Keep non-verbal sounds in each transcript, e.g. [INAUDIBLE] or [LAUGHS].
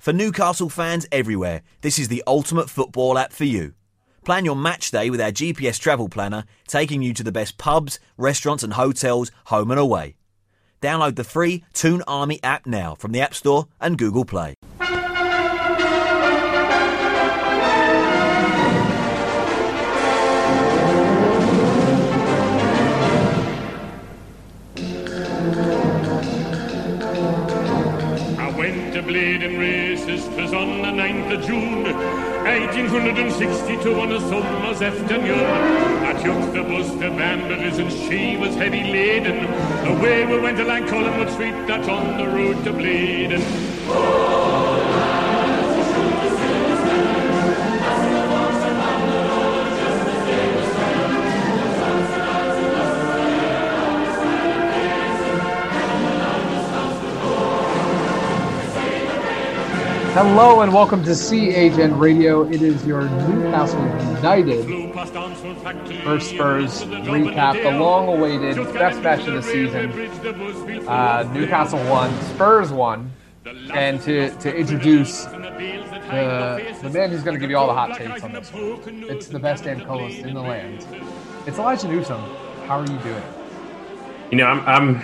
For Newcastle fans everywhere, this is the ultimate football app for you. Plan your match day with our GPS travel planner, taking you to the best pubs, restaurants, and hotels, home and away. Download the free Toon Army app now from the App Store and Google Play. Of June, 1862 on a summer's afternoon. I took the bus to Balmbra's and she was heavy laden. Away we went along Collingwood Street, that's on the road to Blaydon. Hello and welcome to CHN Radio. It is your Newcastle United versus Spurs recap, the long-awaited best match of the season. Uh, Newcastle won, Spurs won, and to, to introduce the, the man who's going to give you all the hot takes on this one. It's the best damn co-host in the land. It's Elijah Newsom. How are you doing? You know, I'm, I'm,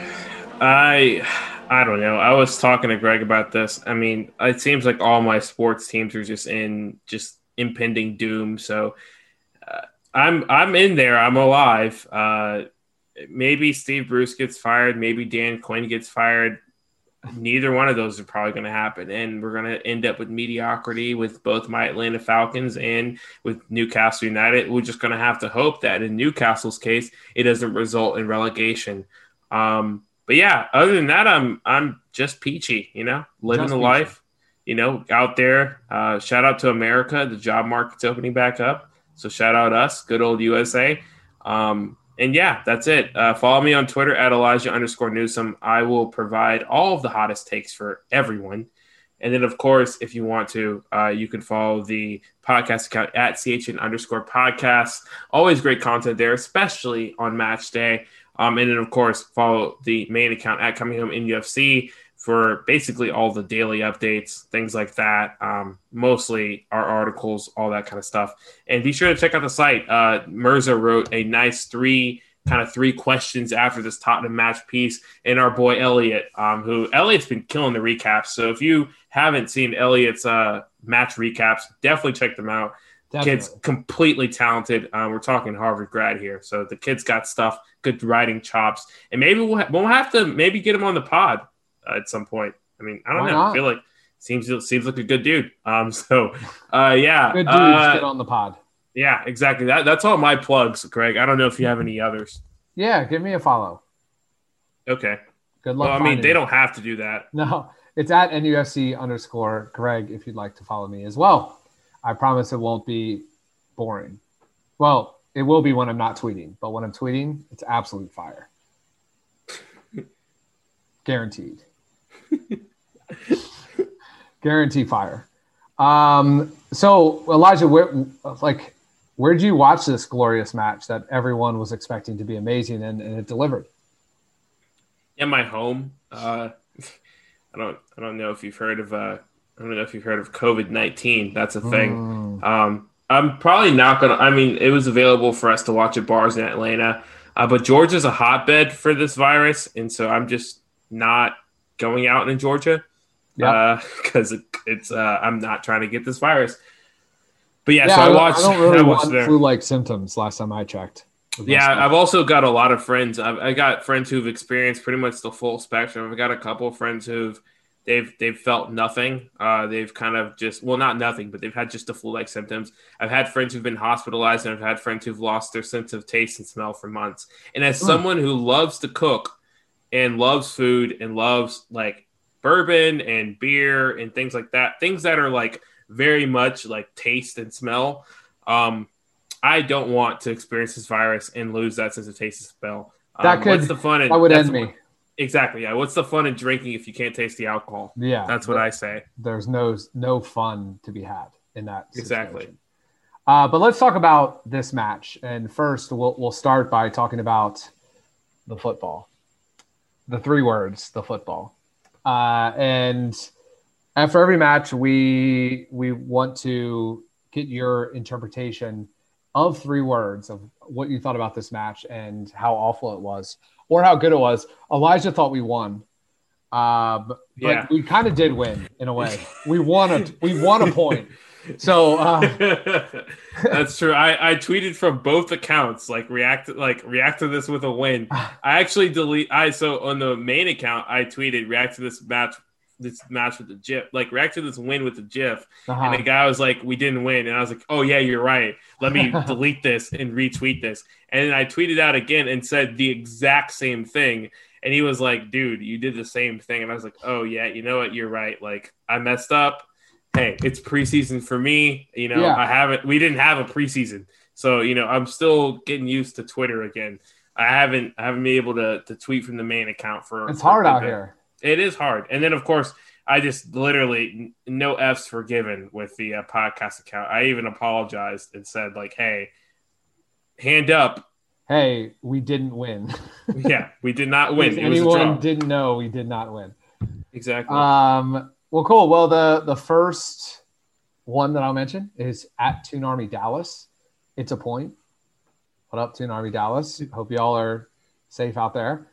I, I don't know. I was talking to Greg about this. I mean, it seems like all my sports teams are just in just impending doom. So, uh, I'm, I'm in there. I'm alive. Uh, maybe Steve Bruce gets fired. Maybe Dan Quinn gets fired. Neither one of those are probably going to happen, and we're going to end up with mediocrity with both my Atlanta Falcons and with Newcastle United. We're just going to have to hope that in Newcastle's case, it doesn't result in relegation. Um, but yeah, other than that, I'm I'm just peachy, you know, living Just the peachy. life, you know, out there. Uh, shout out to America, the job market's opening back up, so shout out us, good old USA. Um, and yeah, that's it. Uh, follow me on Twitter at Elijah underscore Newsom. I will provide all of the hottest takes for everyone. And then, of course, if you want to, uh, you can follow the podcast account at CHN underscore podcast. Always great content there, especially on match day. Um, and then, of course, follow the main account at Coming Home NUFC for basically all the daily updates, things like that. Um, mostly our articles, all that kind of stuff. And be sure to check out the site. Uh, Mirza wrote a nice three kind of three questions after this Tottenham match piece, and our boy Elliot, um, who Elliot's been killing the recaps. So if you haven't seen Elliot's uh, match recaps, definitely check them out. Kid's completely talented. Um, we're talking Harvard grad here, so the kid's got stuff, good writing chops, and maybe we'll, ha- we'll have to maybe get him on the pod uh, at some point. I mean, I don't Why know. I feel like seems seems like a good dude. Um, [LAUGHS] so uh, yeah, Good dudes uh, get on the pod. yeah, exactly. That that's all my plugs, Craig. I don't know if you have any others. Yeah, give me a follow. Okay. Good luck. Well, I mean, they don't have to do that. No, it's at NUFC underscore Greg if you'd like to follow me as well. I promise it won't be boring. Well, it will be when I'm not tweeting, but when I'm tweeting, it's absolute fire. Guaranteed. [LAUGHS] Guarantee fire. Um, so Elijah, where like where'd you watch this glorious match that everyone was expecting to be amazing and, and it delivered? In my home, uh, [LAUGHS] I don't I don't know if you've heard of uh, I don't know if you've heard of COVID nineteen. That's a thing. Um, I'm probably not gonna. I mean, it was available for us to watch at bars in Atlanta, uh, but Georgia's a hotbed for this virus, and so I'm just not going out in Georgia Yeah. [LAUGHS] because it, it's. Uh, I'm not trying to get this virus. But yeah, Yeah, so I, don't- watched. I don't really I watched want flu-like symptoms. Last time I checked. Yeah. I've also got a lot of friends. I've I got friends who've experienced pretty much the full spectrum. I've got a couple of friends who've they've they've felt nothing. Uh, they've kind of just well, not nothing, but they've had just the flu-like symptoms. I've had friends who've been hospitalized, and I've had friends who've lost their sense of taste and smell for months. And as Hmm. someone who loves to cook and loves food and loves like bourbon and beer and things like that, things that are like very much like taste and smell. Um, I don't want to experience this virus and lose that sense of taste and smell. Um, That could- what's the fun? In, that would end me. Exactly. Yeah. What's the fun in drinking if you can't taste the alcohol? Yeah, That's what I say. There's no no fun to be had in that. Exactly. Uh, but let's talk about this match, and first we'll we'll start by talking about the football, the three words, the football, uh, and After every match, we we want to get your interpretation of three words of what you thought about this match and how awful it was or how good it was. Elijah thought we won. Uh, but yeah. we kind of did win in a way. We won a we won a point. So uh, [LAUGHS] that's true. I, I tweeted from both accounts, like react like react to this with a win. [SIGHS] I actually delete I so on the main account I tweeted react to this match this match with the GIF, like react to this win with the GIF. Uh-huh. And the guy was like, We didn't win. And I was like, Oh yeah, you're right. Let me [LAUGHS] delete this and retweet this. And then I tweeted out again and said the exact same thing. And he was like, dude, you did the same thing. And I was like, oh, yeah, you know what? You're right. Like, I messed up hey, it's preseason for me. You know, yeah. I haven't, we didn't have a preseason. So, you know, I'm still getting used to Twitter again. I haven't, I haven't been able to, to tweet from the main account for. It's for hard out here. It is hard. And then, of course, I just literally no F's forgiven with the uh, podcast account. I even apologized and said, like, hey, hand up. Hey, we didn't win. [LAUGHS] yeah, we did not win. Anyone didn't know, we did not win. Exactly. Um, well, cool. Well, the the first one that I'll mention is at Toon Army Dallas. It's a point. What up, Toon Army Dallas? Hope y'all are safe out there.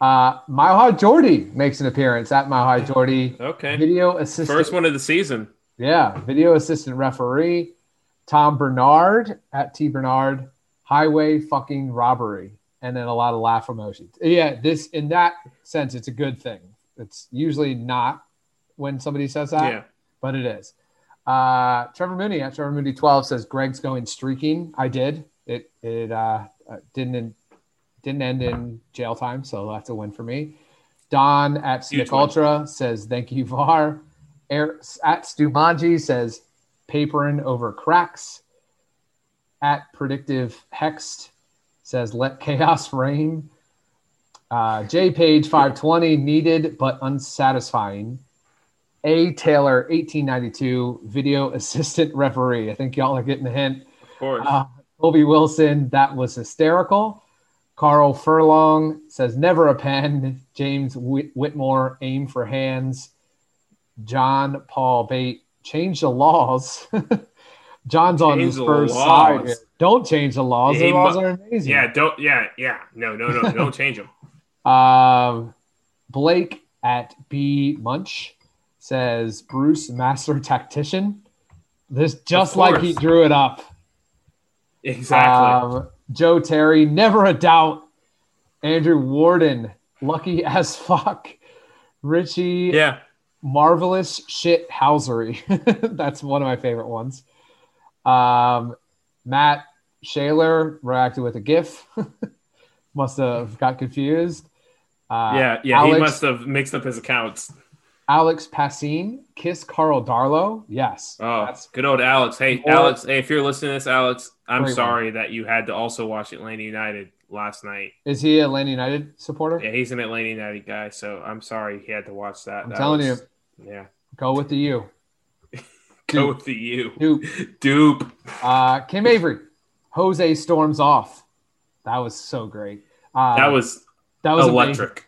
Uh, High Jordy makes an appearance at Mile High Jordy. Okay. Video assistant. First one of the season. Yeah. Video assistant referee. Tom Bernard at T Bernard. Highway fucking robbery. And then a lot of laugh emojis. Yeah. This, in that sense, it's a good thing. It's usually not when somebody says that, yeah. but it is. Uh, Trevor Mooney at Trevor Mooney 12 says Greg's going streaking. I did. It it uh, uh didn't didn't end in jail time, so that's a win for me. Don at Snick Ultra says thank you VAR. Air, at Stu Manji says papering over cracks. At predictive hext says let chaos reign. Uh, J Page 520 needed but unsatisfying. A. Taylor, 1892, video assistant referee. I think y'all are getting the hint. Of course. Uh, Kobe Wilson, that was hysterical. Carl Furlong says, never a pen. James Whit- Whitmore, aim for hands. John Paul Bate, change the laws. [LAUGHS] John's change on the Spurs side. Here. Don't change the laws. the laws are amazing. Yeah, don't. Yeah, yeah. No, no, no. don't change them. Um, [LAUGHS] Blake at B Munch says Bruce Master Tactician. This just like he drew it up. Exactly. Um, Joe Terry, never a doubt. Andrew Warden, lucky [LAUGHS] as fuck. Richie, yeah, marvelous shit housery. [LAUGHS] That's one of my favorite ones. Um, Matt Shaler reacted with a GIF. [LAUGHS] must have got confused. Uh, yeah, yeah, Alex, he must have mixed up his accounts. Alex Passine, Kiss Carl Darlow. Yes. Oh, that's good old Alex. Hey, or, Alex. Hey, if you're listening to this, Alex, I'm sorry one. that you had to also watch Atlanta United last night. Is he a Atlanta United supporter? Yeah, he's an Atlanta United guy. So I'm sorry he had to watch that. I'm that telling was, you. Yeah. Go with the U. [LAUGHS] Go with the U. Dupe. Dupe. Uh, Kim Avery. Jose storms off. That was so great. Uh, that was that was electric. Amazing.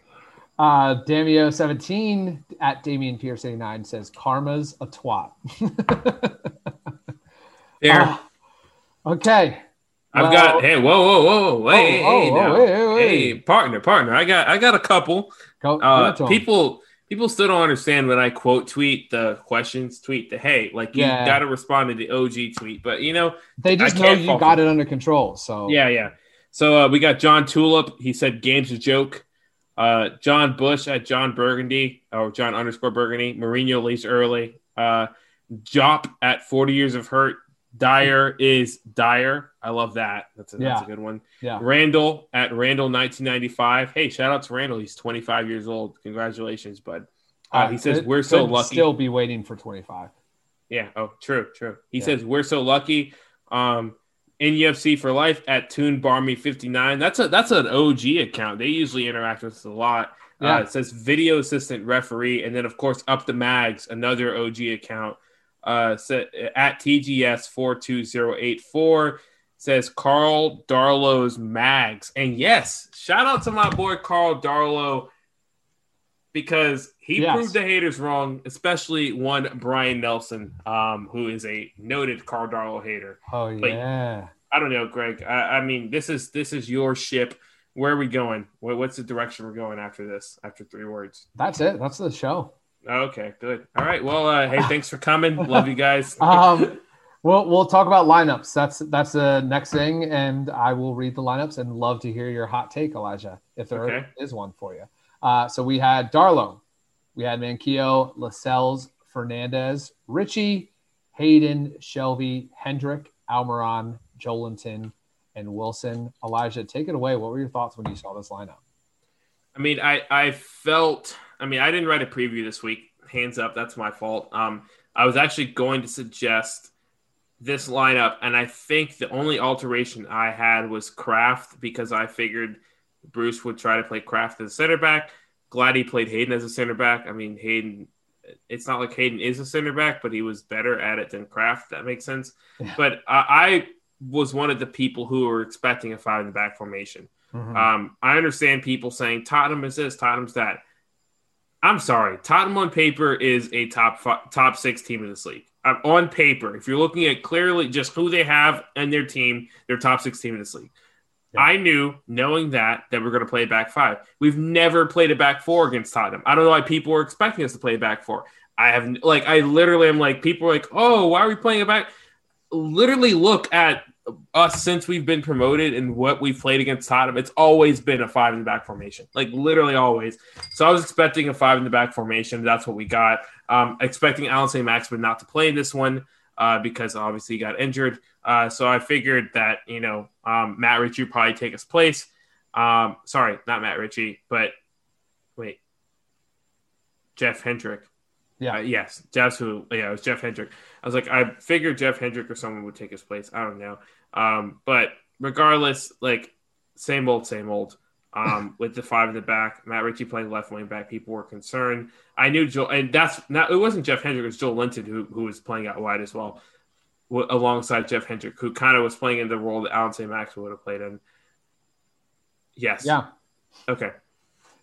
Uh, Damio seventeen at Damian Pierce eighty nine says karma's a twat. [LAUGHS] there. Uh, okay. I've well, got hey whoa whoa whoa whoa hey, oh, hey, oh, hey, hey, hey, partner partner I got I got a couple. Go, uh, people people still don't understand when I quote tweet the questions tweet the hey like you yeah. got to respond to the OG tweet but you know they just know you got it under control so. Yeah yeah. So uh, we got John Tulip. He said game's a joke uh, John Bush at John Burgundy or John underscore Burgundy. Mourinho leaves early. Uh, Jop at 40 years of hurt. Dyer is Dyer. I love that. That's a, yeah. that's a good one. Yeah. Randall at Randall 1995. Hey, shout out to Randall. He's 25 years old. Congratulations, bud. Uh, uh he says we're so lucky. Still be waiting for 25. Yeah. Oh, true, true. He yeah. says we're so lucky. Um, NUFC for life at Toon Barmy 59. That's a that's an OG account. They usually interact with us a lot. Uh, yeah. Uh, it says video assistant referee, and then of course up the mags, another OG account. Uh, at TGS four two zero eight four says Carl Darlow's mags, and yes, shout out to my boy Carl Darlow. Because he yes. proved the haters wrong, especially one Brian Nelson, um, who is a noted Cardano hater. Oh yeah. I don't know, Greg. I, I, mean, this is this is your ship. Where are we going? What, what's the direction we're going after this? After three words. That's it. That's the show. Okay, good. All right. Well, uh, hey, thanks for coming. [LAUGHS] Love you guys. [LAUGHS] um, we'll we'll talk about lineups. That's that's the next thing, and I will read the lineups and love to hear your hot take, Elijah, if there okay. is one for you. Uh, so we had Darlow, we had Manquillo, Lascelles, Fernandez, Richie, Hayden, Shelvey, Hendrick, Almiron, Joelinton, and Wilson. Elijah, take it away. What were your thoughts when you saw this lineup? I mean, I I felt. I mean, I didn't write a preview this week. Hands up, that's my fault. Um, I was actually going to suggest this lineup, and I think the only alteration I had was Krafth because I figured Bruce would try to play Krafth as a center back. Glad he played Hayden as a center back. I mean, Hayden. It's not like Hayden is a center back, but he was better at it than Krafth. That makes sense. Yeah. But I, I was one of the people who were expecting a five in the back formation. Mm-hmm. Um, I understand people saying Tottenham is this, Tottenham's that. I'm sorry, Tottenham on paper is a top five, top six team in this league. On paper, if you're looking at clearly just who they have and their team, they're top six team in this league. Yeah. I knew, knowing that, that we're going to play back five. We've never played a back four against Tottenham. I don't know why people were expecting us to play back four. I have like I literally am like people are like, oh, why are we playing a back? Literally look at us since we've been promoted and what we've played against Tottenham, it's always been a five in the back formation, like literally always. So I was expecting a five in the back formation. That's what we got. Um, expecting Allan Saint-Maximin not to play in this one uh, because obviously he got injured. Uh, so I figured that you know um, Matt Ritchie would probably take his place. Um, sorry, not Matt Ritchie, but wait, Jeff Hendrick. Yeah. Uh, yes, Jeff's who. Yeah, it was Jeff Hendrick. I was like, I figured Jeff Hendrick or someone would take his place. I don't know. Um, but regardless, like same old, same old. Um, [LAUGHS] with the five in the back, Matt Ritchie playing left wing back, people were concerned. I knew Joel, and that's not. It wasn't Jeff Hendrick. It was Joelinton who who was playing out wide as well, w- alongside Jeff Hendrick, who kind of was playing in the role that Allan Saint-Max would have played in. Yes. Yeah. Okay.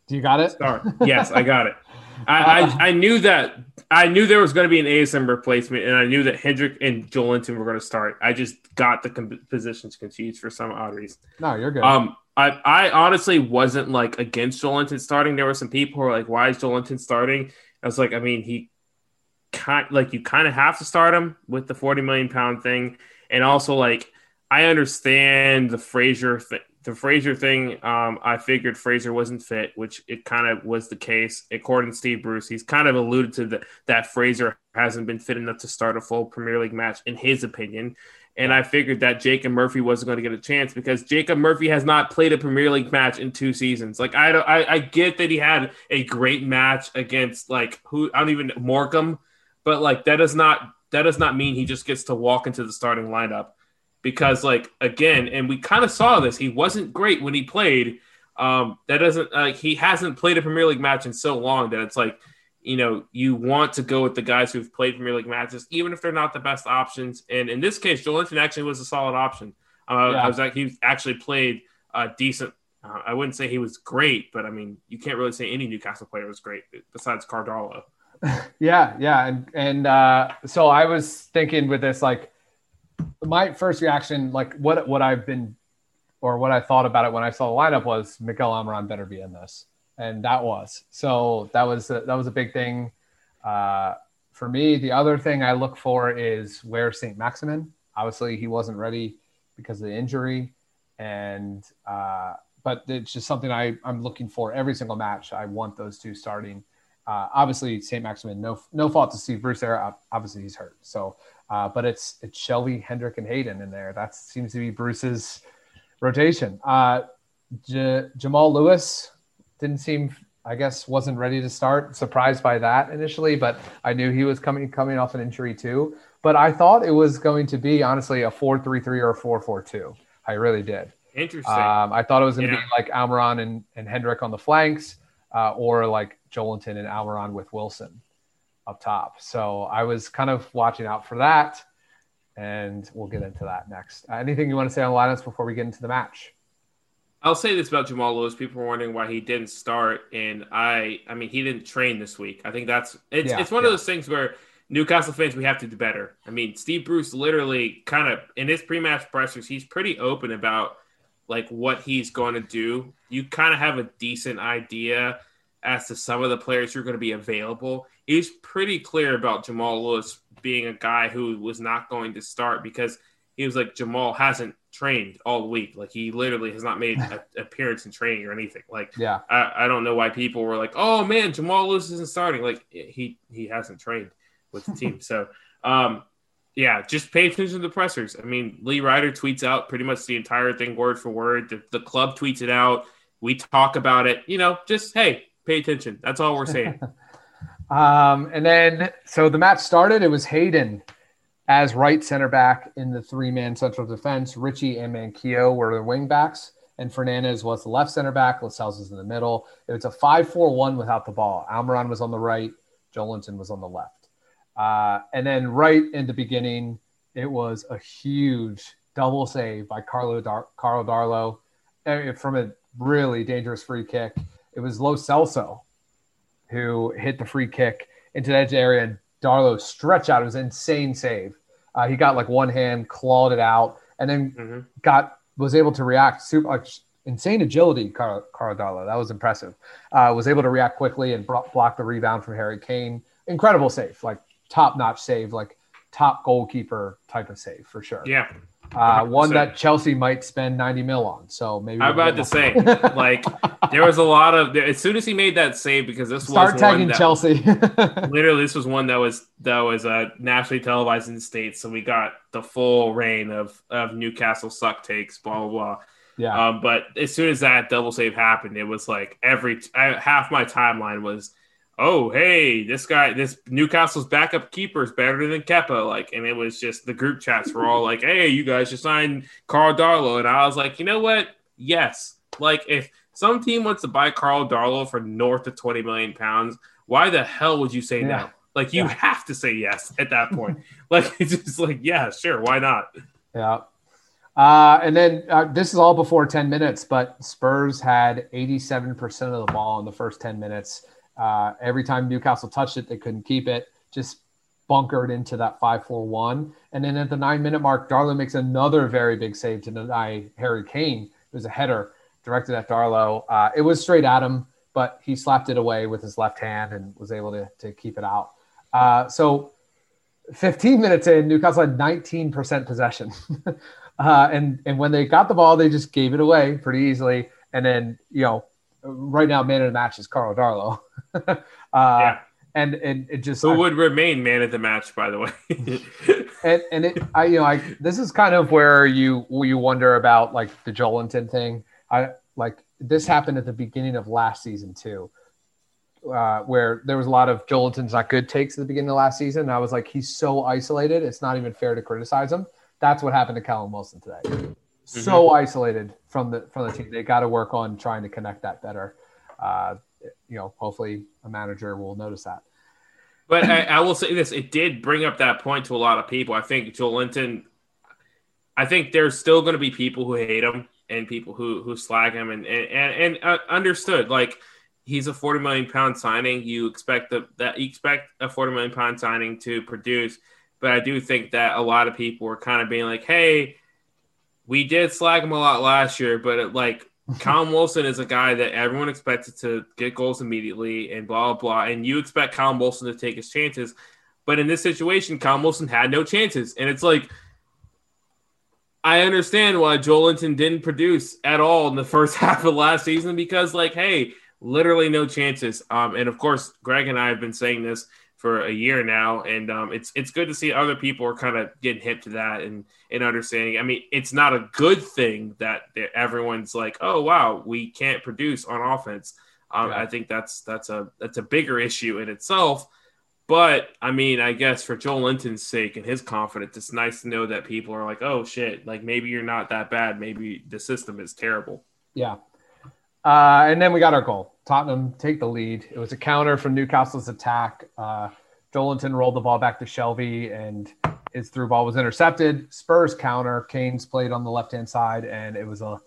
Do you got it? Sorry. Yes, I got it. [LAUGHS] I, I, I knew that I knew there was going to be an ASM replacement, and I knew that Hendrick and Joelinton were going to start. I just got the com- positions confused for some odd reason. No, you're good. Um, I, I honestly wasn't like against Joelinton starting. There were some people who were like, "Why is Joelinton starting?" I was like, I mean, he kind like you kind of have to start him with the forty million pound thing, and also like I understand the Fraser thing the Fraser thing, um, I figured Fraser wasn't fit, which it kind of was the case. According to Steve Bruce, he's kind of alluded to the, that Fraser hasn't been fit enough to start a full Premier League match, in his opinion. And I figured that Jacob Murphy wasn't going to get a chance because Jacob Murphy has not played a Premier League match in two seasons. Like I, I, I get that he had a great match against like who I don't even Morecambe, but like that does not that does not mean he just gets to walk into the starting lineup because like again, and we kind of saw this. He wasn't great when he played. Um, that doesn't like he hasn't played a Premier League match in so long that it's like you know you want to go with the guys who've played Premier League matches, even if they're not the best options. And in this case, Joelinton actually was a solid option. Uh, yeah. I was like he actually played a decent. Uh, I wouldn't say he was great, but I mean you can't really say any Newcastle player was great besides Cardallo. Yeah, yeah, and and uh, so I was thinking with this like my first reaction, like what what I've been or what I thought about it when I saw the lineup was Miguel Almiron better be in this, and that was so that was a, that was a big thing uh, for me. The other thing I look for is where Saint-Maximin. Obviously, he wasn't ready because of the injury, and uh, but it's just something I I'm looking for every single match. I want those two starting. Uh, obviously, Saint-Maximin, no no fault to Steve Bruce there. Obviously, he's hurt, so uh, but it's it's Shelvey, Hendrick, and Hayden in there. That seems to be Bruce's rotation. Uh, J- Jamal Lewis didn't seem, I guess, wasn't ready to start. Surprised by that initially, but I knew he was coming coming off an injury too. But I thought it was going to be honestly a four three three or a four four two. I really did. Interesting. Um, I thought it was going to yeah. be like Almiron and, and Hendrick on the flanks, uh, or like Joelinton and Almiron with Wilson up top. So I was kind of watching out for that, and we'll get into that next. Uh, anything you want to say on lineups before we get into the match? I'll say this about Jamal Lewis. People were wondering why he didn't start, and I, I mean, he didn't train this week. I think that's it's yeah, it's one yeah. of those things where Newcastle fans we have to do better. I mean, Steve Bruce literally kind of in his pre-match pressers, he's pretty open about like what he's going to do. You kind of have a decent idea as to some of the players who are going to be available. He's pretty clear about Jamal Lewis being a guy who was not going to start because he was like Jamal hasn't trained all week. Like he literally has not made [LAUGHS] an appearance in training or anything. Like yeah, I, I don't know why people were like, oh man, Jamal Lewis isn't starting. Like he he hasn't trained with the team. [LAUGHS] so um yeah, just pay attention to the pressers. I mean, Lee Ryder tweets out pretty much the entire thing word for word. The, the club tweets it out. We talk about it. You know, just hey, pay attention. That's all we're saying. [LAUGHS] um, and then so the match started. It was Hayden as right center back in the three man central defense. Richie and Manquillo were the wing backs, and Fernandez was the left center back. Lascelles is in the middle. It was a 5 4 1 without the ball. Almiron was on the right, Joelinton was on the left. Uh, and then right in the beginning, it was a huge double save by Carlo Dar- Carl Darlow eh, from a really dangerous free kick. It was Lo Celso who hit the free kick into the edge area and Darlow stretch out. It was an insane save. Uh, he got like one hand, clawed it out, and then mm-hmm. got was able to react. Super like, insane agility, Carl, Carl Darlow. That was impressive. Uh, was able to react quickly and bro- block the rebound from Harry Kane. Incredible save, like top notch save, like top goalkeeper type of save for sure. Yeah. Uh, [LAUGHS] one that Chelsea might spend 90 mil on. So maybe I'm about to say, [LAUGHS] like, there was a lot of as soon as he made that save because this start was tagging that, Chelsea. [LAUGHS] literally, this was one that was that was uh, nationally televised in the states, so we got the full reign of of Newcastle suck takes, blah blah blah. Yeah. Um, but as soon as that double save happened, it was like every I, half my timeline was oh hey this guy this newcastle's backup keeper is better than kepa like and it was just the group chats were all like hey you guys just signed carl darlow and i was like you know what yes like if some team wants to buy carl darlow for north of 20 million pounds why the hell would you say yeah. no like you yeah. have to say yes at that point [LAUGHS] like it's just like yeah sure why not yeah uh, and then uh, this is all before 10 minutes, but Spurs had 87% of the ball in the first 10 minutes. Uh, every time Newcastle touched it, they couldn't keep it. Just bunkered into that 5-4-1. And then at the nine minute mark, Darlow makes another very big save to deny Harry Kane. It was a header directed at Darlow. Uh, it was straight at him, but he slapped it away with his left hand and was able to, to keep it out. Uh, so 15 minutes in, Newcastle had 19% possession. [LAUGHS] uh, and, and when they got the ball, they just gave it away pretty easily. And then, you know, right now, man of the match is Carl Darlow. [LAUGHS] [LAUGHS] uh, yeah. And, and it just who I, would remain man of the match, by the way. [LAUGHS] and and it, I you know, I this is kind of where you you wonder about like the Joelinton thing. I like this happened at the beginning of last season too, uh, where there was a lot of Joelinton's not good takes at the beginning of last season. And I was like, he's so isolated, it's not even fair to criticize him. That's what happened to Callum Wilson today so mm-hmm. isolated from the from the team. They got to work on trying to connect that better. Uh, you know, hopefully a manager will notice that. But I, I, will say this: it did bring up that point to a lot of people. I think Joelinton. I think there's still going to be people who hate him and people who who slag him, and and and, and uh, understood like he's a 40 million pound signing. You expect the, that you expect a 40 million pound signing to produce, but I do think that a lot of people were kind of being like, hey we did slag him a lot last year, but it, like Callum Wilson is a guy that everyone expected to get goals immediately and blah, blah, blah. And you expect Callum Wilson to take his chances. But in this situation, Callum Wilson had no chances. And it's like, I understand why Joelinton didn't produce at all in the first [LAUGHS] half of last season because, like, hey, literally no chances. Um, and of course, Greg and I have been saying this for a year now, and um, it's it's good to see other people are kind of getting hip to that and and understanding. I mean, it's not a good thing that everyone's like, oh wow, we can't produce on offense. Um, yeah. I think that's that's a that's a bigger issue in itself. But I mean, I guess for Joelinton's sake and his confidence, it's nice to know that people are like, oh shit, like maybe you're not that bad. Maybe the system is terrible. Yeah. Uh, and then we got our goal. Tottenham take the lead. It was a counter from Newcastle's attack. Uh, Joelinton rolled the ball back to Shelvey, and his through ball was intercepted. Spurs counter. Kane's played on the left hand side, and it was a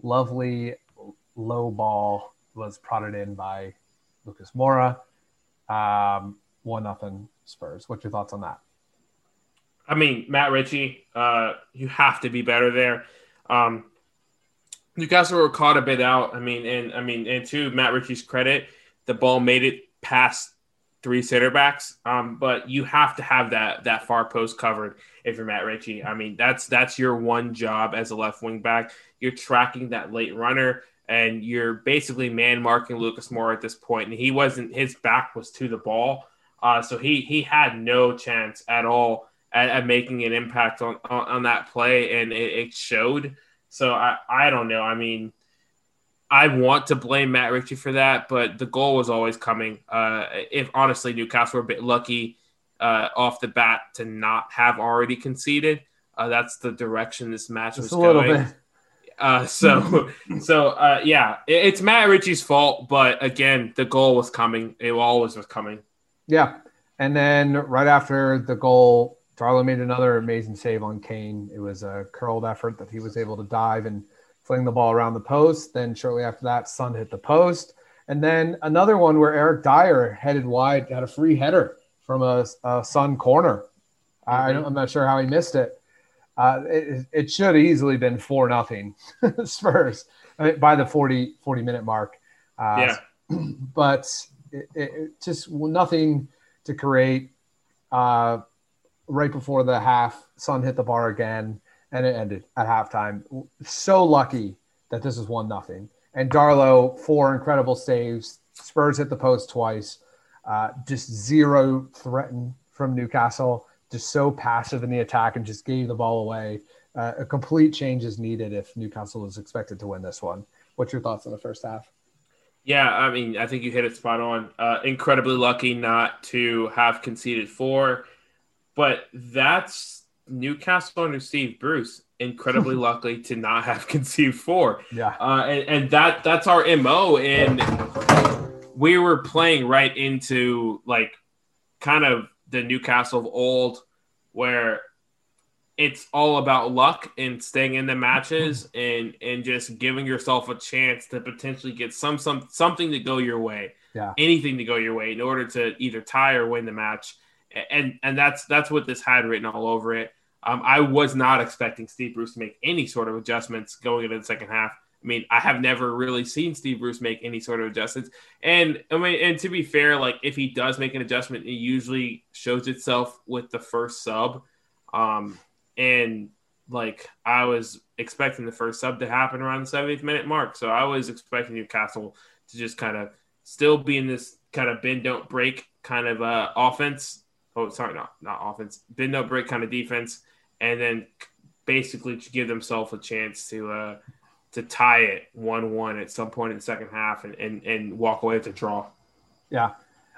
lovely low ball was prodded in by Lucas Moura. Um, one nothing Spurs. What's your thoughts on that? I mean, Matt Ritchie, uh, you have to be better there. Um, Newcastle were caught a bit out. I mean, and I mean, and to Matt Ritchie's credit, the ball made it past three center backs. Um, but you have to have that that far post covered if you're Matt Ritchie. I mean, that's that's your one job as a left wing back. You're tracking that late runner, and you're basically man marking Lucas Moura at this point. And he wasn't his back was to the ball, uh, so he he had no chance at all at, at making an impact on, on, on that play, and it, it showed. So I I don't know. I mean I want to blame Matt Ritchie for that, but the goal was always coming. Uh, if honestly, Newcastle were a bit lucky uh, off the bat to not have already conceded. Uh, that's the direction this match Just was going. Uh, so, [LAUGHS] so uh, yeah, it, it's Matt Ritchie's fault, but again, the goal was coming. It always was coming. Yeah, and then right after the goal, Darlow made another amazing save on Kane. It was a curled effort that he was able to dive and fling the ball around the post. Then shortly after that, Son hit the post. And then another one where Eric Dier headed wide, had a free header from a, a Son corner. I, am not sure how he missed it. Uh, it, it should easily been four nothing [LAUGHS] Spurs uh, by the 40, 40 minute mark. Uh, yeah. [CLEARS THROAT] But it, it, just nothing to create. Uh, right before the half, Son hit the bar again and it ended at halftime. So lucky that this is one nothing. And Darlow four incredible saves. Spurs hit the post twice. Uh, just zero threaten from Newcastle. Just so passive in the attack and just gave the ball away. Uh, a complete change is needed if Newcastle is expected to win this one. What's your thoughts on the first half? Yeah, I mean, I think you hit it spot on. Uh, incredibly lucky not to have conceded four, but that's Newcastle under Steve Bruce incredibly [LAUGHS] lucky to not have [LAUGHS] conceived four. Yeah, uh, and, and that that's our mo, and we were playing right into like kind of the Newcastle of old, where it's all about luck and staying in the matches [LAUGHS] and and just giving yourself a chance to potentially get some some something to go your way. Yeah, anything to go your way in order to either tie or win the match and and that's that's what this had written all over it. Um, I was not expecting Steve Bruce to make any sort of adjustments going into the second half. I mean, I have never really seen Steve Bruce make any sort of adjustments. And I mean, and to be fair, like if he does make an adjustment, it usually shows itself with the first sub. Um, and like I was expecting the first sub to happen around the 70th minute mark. So I was expecting Newcastle to just kind of still be in this kind of bend don't break kind of uh, offense oh sorry, not not offense, bend no break kind of defense, and then basically to give themselves a chance to uh, to tie it one one at some point in the second half and and, and walk away with a draw. Yeah.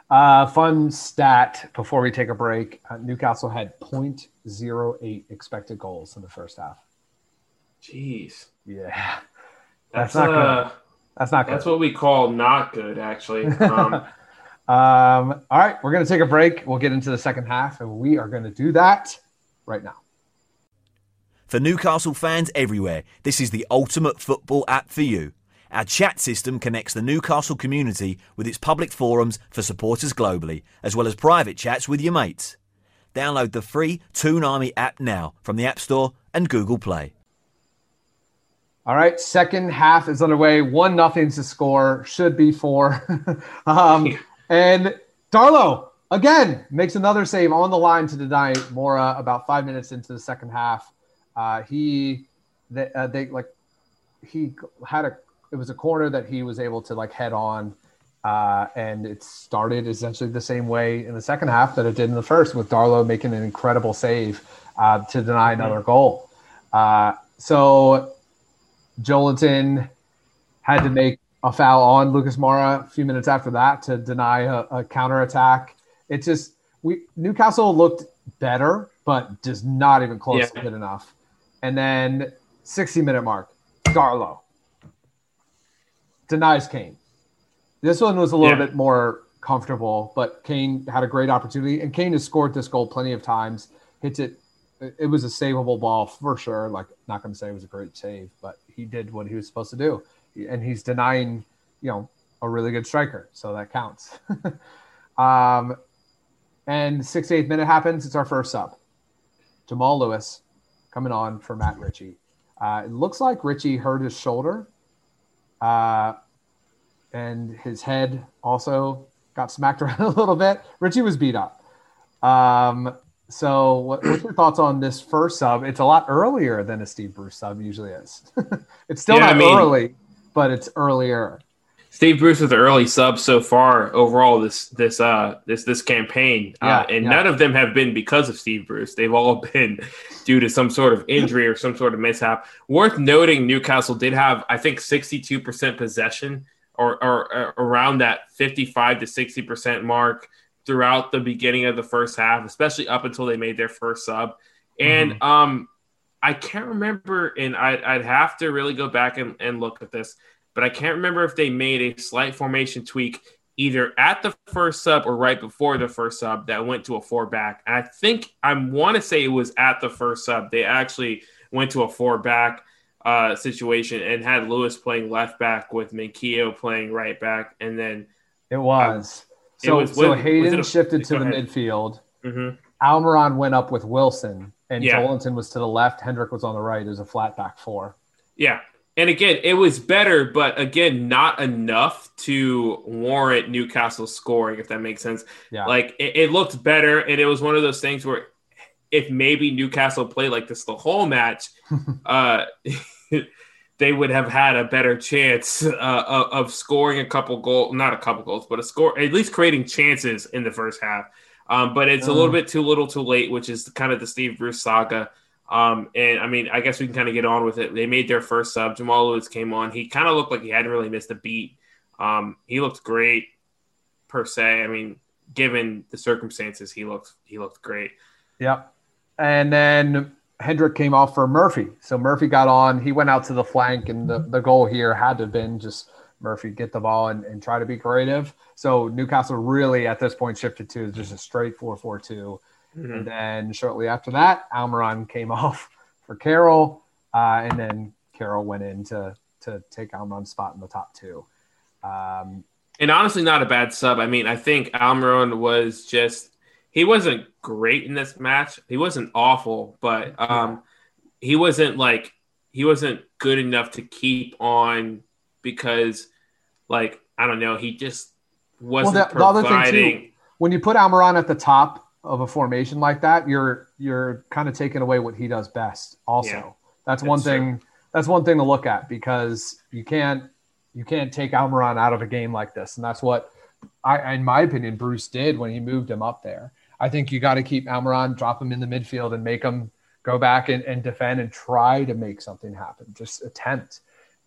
Uh, fun stat before we take a break. Uh, Newcastle had 0.08 expected goals in the first half. Jeez. Yeah. That's, that's not uh, good. That's not good. That's what we call not good, actually. Um, [LAUGHS] Um, all right, we're going to take a break. We'll get into the second half, and we are going to do that right now. For Newcastle fans everywhere, this is the ultimate football app for you. Our chat system connects the Newcastle community with its public forums for supporters globally, as well as private chats with your mates. Download the free Toon Army app now from the App Store and Google Play. All right, second half is underway. One nothing to score. Should be four. [LAUGHS] um, [LAUGHS] and Darlow again makes another save on the line to deny Moura about five minutes into the second half. Uh, he they, uh, they like he had a it was a corner that he was able to like head on. Uh, and it started essentially the same way in the second half that it did in the first, with Darlow making an incredible save uh, to deny another goal. Uh, so Joelinton had to make a foul on Lucas Moura a few minutes after that to deny a, a counter attack. It just we Newcastle looked better, but just not even close yeah. to good enough. And then 60 minute mark, Darlow denies Kane. This one was a little yeah. bit more comfortable, but Kane had a great opportunity, and Kane has scored this goal plenty of times. Hits it. It was a savable ball for sure. Like, not going to say it was a great save, but he did what he was supposed to do and he's denying, you know, a really good striker, so that counts. [LAUGHS] um, and 68th minute happens. It's our first sub. Jamal Lewis coming on for Matt Ritchie. Uh, it looks like Ritchie hurt his shoulder, uh, and his head also got smacked [LAUGHS] around a little bit. Ritchie was beat up. Um, so, what, what's your thoughts on this first sub? It's a lot earlier than a Steve Bruce sub usually is. [LAUGHS] it's still yeah, not I mean, early, but it's earlier. Steve Bruce was the early sub so far overall this this uh this this campaign, uh, yeah, uh, and yeah. none of them have been because of Steve Bruce. They've all [LAUGHS] been due to some sort of injury or some sort of mishap. Worth noting, Newcastle did have I think sixty two percent possession or, or, or around that fifty five to sixty percent mark throughout the beginning of the first half, especially up until they made their first sub. And mm-hmm. um, I can't remember, and I'd, I'd have to really go back and, and look at this, but I can't remember if they made a slight formation tweak either at the first sub or right before the first sub that went to a four back. And I think I want to say it was at the first sub. They actually went to a four back uh, situation and had Lewis playing left back with Manquillo playing right back. And then it was. So, it was, so Hayden a, shifted to the ahead. midfield. Mm-hmm. Almiron went up with Wilson, and yeah. Joelinton was to the left. Hendrick was on the right. Was a flat back four. Yeah. And again, it was better, but again, not enough to warrant Newcastle scoring, if that makes sense. Yeah. Like it, it looked better, and it was one of those things where if maybe Newcastle played like this the whole match, [LAUGHS] uh, [LAUGHS] they would have had a better chance uh, of, scoring a couple goals, not a couple goals, but a score, at least creating chances in the first half. Um, but it's a little mm. bit too little, too late, which is kind of the Steve Bruce saga. Um, and I mean, I guess we can kind of get on with it. They made their first sub. Jamal Lewis came on. He kind of looked like he hadn't really missed a beat. Um, he looked great per se. I mean, given the circumstances, he looked he looked great. Yep. And then Hendrick came off for Murphy. So Murphy got on. He went out to the flank, and the, the goal here had to have been just Murphy get the ball and, and try to be creative. So Newcastle really at this point shifted to just a straight 4 4 2. Mm-hmm. And then shortly after that, Almiron came [LAUGHS] off for Carroll. Uh, and then Carroll went in to, to take Almiron's spot in the top two. Um, and honestly, not a bad sub. I mean, I think Almiron was just he wasn't great in this match. He wasn't awful, but um, he wasn't like he wasn't good enough to keep on because, like, I don't know, he just wasn't well, the, providing. The other thing too, when you put Almiron at the top of a formation like that, you're you're kind of taking away what he does best. Also, yeah, that's, that's, one thing. That's one thing to look at because you can't you can't take Almiron out of a game like this, and that's what I, in my opinion, Bruce did when he moved him up there. I think you got to keep Almiron, drop him in the midfield, and make him go back and, and defend and try to make something happen. Just attempt.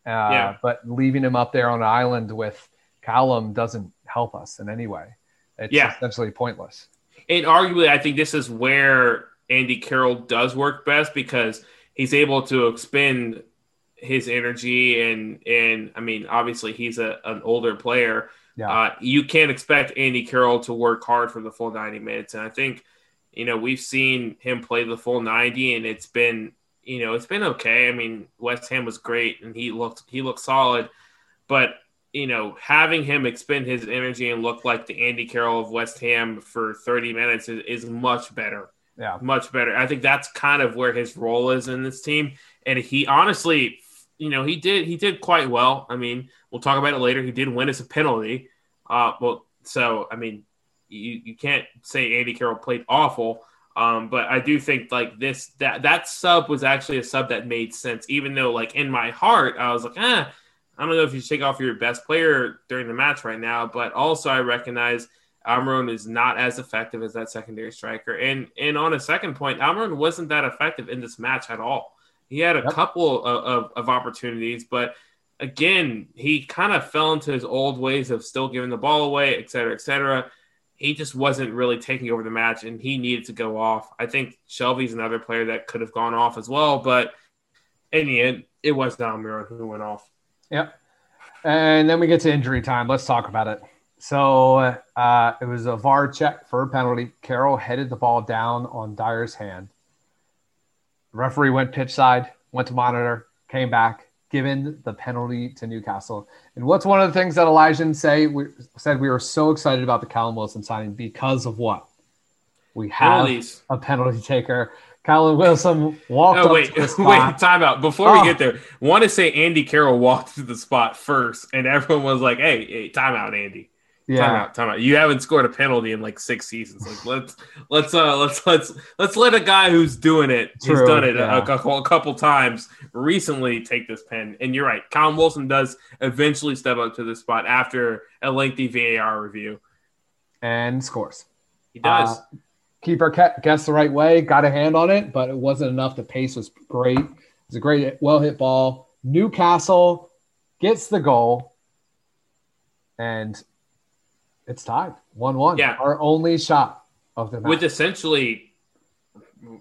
Uh, yeah. But leaving him up there on an island with Callum doesn't help us in any way. It's yeah. essentially pointless. And arguably, I think this is where Andy Carroll does work best because he's able to expend his energy and and I mean obviously he's a, an older player yeah. Uh, you can't expect Andy Carroll to work hard for the full 90 minutes. And I think, you know, we've seen him play the full 90 and it's been, you know, it's been okay. I mean, West Ham was great and he looked, he looked solid, but you know, having him expend his energy and look like the Andy Carroll of West Ham for 30 minutes is, is much better. Yeah. Much better. I think that's kind of where his role is in this team. And he honestly, you know, he did he did quite well. I mean, we'll talk about it later. He did win as a penalty. Uh, well, so I mean, you you can't say Andy Carroll played awful. Um, but I do think like this that that sub was actually a sub that made sense, even though like in my heart I was like, ah, I don't know if you take off your best player during the match right now. But also I recognize Almiron is not as effective as that secondary striker. And and on a second point, Almiron wasn't that effective in this match at all. He had a yep. couple of, of, of, opportunities, but again, he kind of fell into his old ways of still giving the ball away, et cetera, et cetera. He just wasn't really taking over the match, and he needed to go off. I think Shelvey's another player that could have gone off as well, but in the end, it was Almiron who went off. Yep. And then we get to injury time. Let's talk about it. So uh, it was a VAR check for a penalty. Carroll headed the ball down on Dier's hand. Referee went pitch side, went to monitor, came back. Given the penalty to Newcastle. And what's one of the things that Elijah say? We said we were so excited about the Callum Wilson signing because of what? We have Penalties. a penalty taker. Callum Wilson walked. Oh wait, [LAUGHS] wait, time out. Before oh. we get there, want to say Andy Carroll walked to the spot first, and everyone was like, "Hey, hey time out, Andy." Yeah. Time out, time out. You haven't scored a penalty in like six seasons. Like let's let's uh let's let's let's let a guy who's doing it, True, who's done it yeah. a, a, a, couple times recently take this pen. And you're right, Callum Wilson does eventually step up to the spot after a lengthy VAR review and scores. He does. Uh, keeper guessed the right way, got a hand on it, but it wasn't enough. The pace was great. It was a great, well hit ball. Newcastle gets the goal, and it's tied 1 1. Yeah. Our only shot of the match. With essentially,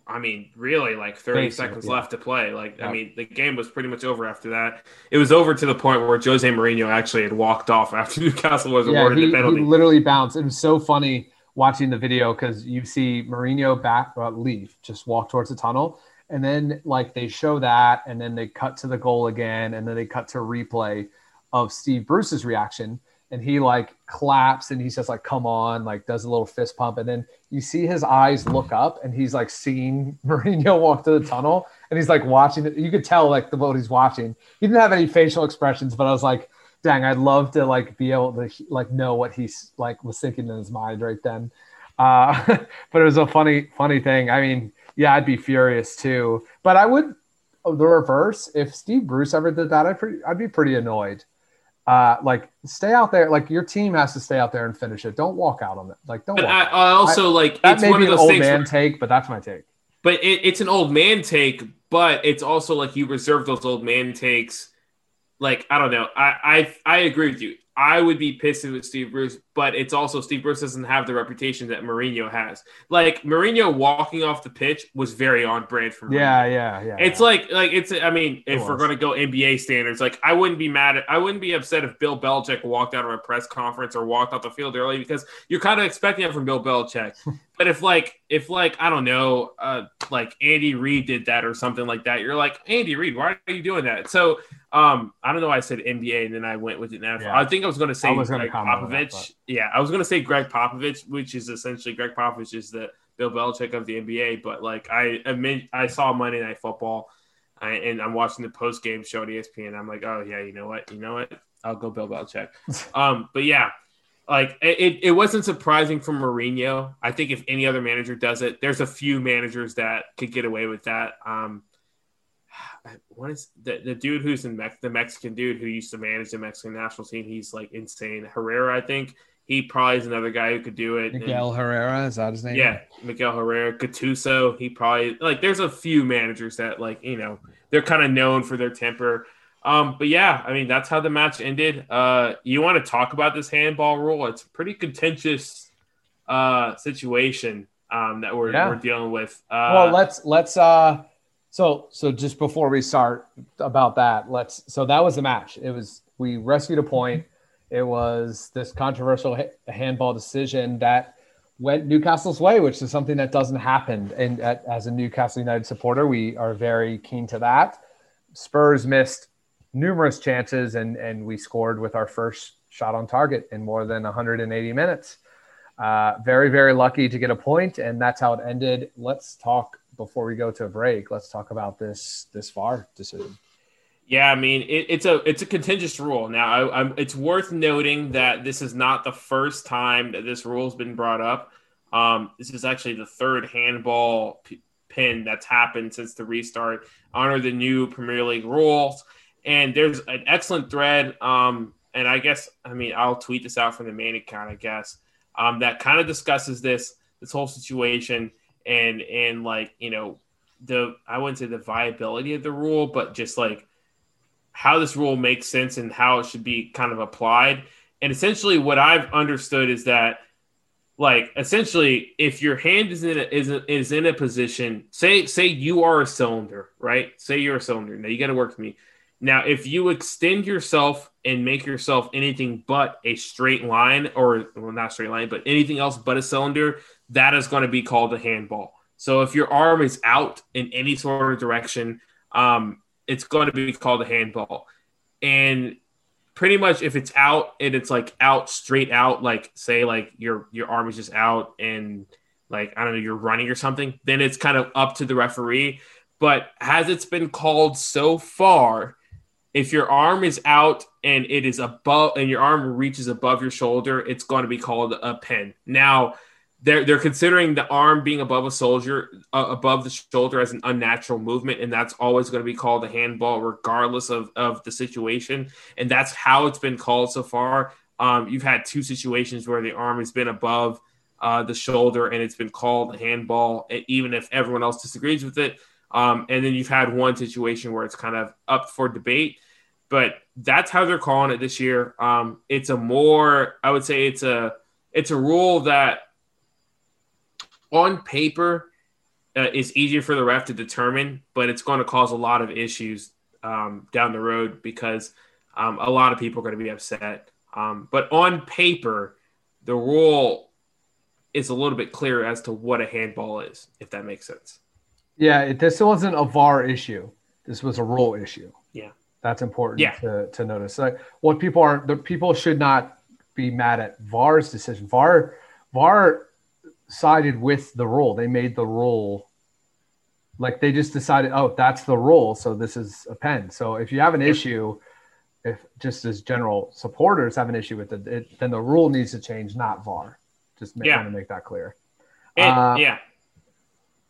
I mean, really like 30 Basically, seconds yeah. left to play. Like, yeah. I mean, the game was pretty much over after that. It was over to the point where Jose Mourinho actually had walked off [LAUGHS] after Newcastle was yeah, awarded he, the penalty. He literally bounced. It was so funny watching the video because you see Mourinho back uh, leave, just walk towards the tunnel. And then like they show that, and then they cut to the goal again, and then they cut to replay of Steve Bruce's reaction and he like claps and he says like come on like does a little fist pump. And then you see his eyes look up and he's like seeing [LAUGHS] Mourinho walk to the tunnel and he's like watching it. You could tell like the boat he's watching. He didn't have any facial expressions but I was like dang I'd love to like be able to like know what he's like was thinking in his mind right then. Uh [LAUGHS] but it was a funny funny thing. I mean yeah I'd be furious too. But I would the reverse if Steve Bruce ever did that I'd, I'd be pretty annoyed uh, like stay out there. Like your team has to stay out there and finish it. Don't walk out on it. Like don't. But I, I, also I, like that may be an old man where, take, but that's my take. But it, it's an old man take, but it's also like you reserve those old man takes. Like I don't know. I I I agree with you. I would be pissed with Steve Bruce, but it's also Steve Bruce doesn't have the reputation that Mourinho has. Like Mourinho walking off the pitch was very on brand for Mourinho. Yeah, yeah, yeah. It's yeah. like like it's I mean, if we're gonna go NBA standards, like I wouldn't be mad at I wouldn't be upset if Bill Belichick walked out of a press conference or walked off the field early because you're kind of expecting it from Bill Belichick. [LAUGHS] but if like if like I don't know, uh like Andy Reid did that or something like that, you're like, Andy Reid, why are you doing that? So um, I don't know why I said NBA and then I went with it NFL. Yeah. I think I was going to say Gregg Popovich. That, yeah, I was going to say Gregg Popovich, which is essentially Gregg Popovich is the Bill Belichick of the NBA. But like I admit, I saw Monday Night Football, I, and I'm watching the post game show at ESPN. I'm like, oh yeah, you know what, you know what, I'll go Bill Belichick. [LAUGHS] um, but yeah, like it, it wasn't surprising for Mourinho. I think if any other manager does it, there's a few managers that could get away with that. Um, [SIGHS] what is the, the dude who's in Mex- the Mexican dude who used to manage the Mexican national team? He's like insane. Herrera, I think he probably is another guy who could do it. Miguel and, Herrera is that his name? Yeah, Miguel Herrera, Gattuso. He probably like. There's a few managers that like you know they're kind of known for their temper. Um, but yeah, I mean that's how the match ended. Uh, you want to talk about this handball rule? It's a pretty contentious uh situation um that we're yeah. we're dealing with. Uh, well, let's let's uh so, so just before we start about that, let's. So that was the match. It was we rescued a point. It was this controversial handball decision that went Newcastle's way, which is something that doesn't happen. And at, as a Newcastle United supporter, we are very keen to that. Spurs missed numerous chances, and and we scored with our first shot on target in more than 180 minutes. Uh, very very lucky to get a point, and that's how it ended. Let's talk before we go to a break, let's talk about this this VAR decision. Yeah, I mean it, it's a it's a contentious rule. Now, I, I'm, it's worth noting that this is not the first time that this rule has been brought up. Um, this is actually the third handball p- pin that's happened since the restart under the new Premier League rules. And there's an excellent thread. Um, and I guess I mean I'll tweet this out from the main account. I guess um, that kind of discusses this this whole situation and and like you know the I wouldn't say the viability of the rule, but just like how this rule makes sense and how it should be kind of applied. And essentially, what I've understood is that, like, essentially, if your hand is in a, is a, is in a position, say say you are a cylinder, right? Say you're a cylinder. Now you got to work with me. Now, if you extend yourself and make yourself anything but a straight line, or well, not straight line, but anything else but a cylinder, that is going to be called a handball. So if your arm is out in any sort of direction, um, it's going to be called a handball. And pretty much if it's out and it's like out straight out, like say like your your arm is just out and like I don't know, you're running or something, then it's kind of up to the referee. But has it's been called so far, if your arm is out and it is above and your arm reaches above your shoulder, it's going to be called a pen. Now, they're they're considering the arm being above a soldier uh, above the shoulder as an unnatural movement and that's always going to be called a handball regardless of of the situation and that's how it's been called so far. Um, you've had two situations where the arm has been above uh, the shoulder and it's been called a handball even if everyone else disagrees with it. Um, and then you've had one situation where it's kind of up for debate but that's how they're calling it this year. Um, it's a more i would say it's a it's a rule that on paper uh, is easier for the ref to determine, but it's going to cause a lot of issues um, down the road because um, a lot of people are going to be upset. Um, but on paper, the rule is a little bit clearer as to what a handball is, if that makes sense. Yeah, it, this wasn't a VAR issue. This was a rule issue. Yeah, that's important yeah. to, to notice. Like what people are, the people should not be mad at VAR's decision. VAR, VAR sided with the rule. They made the rule like they just decided, oh, that's the rule, so this is a pen. So if you have an issue, if just as general supporters have an issue with it, it then the rule needs to change, not VAR. Just make, yeah. to make that clear. And, uh, yeah.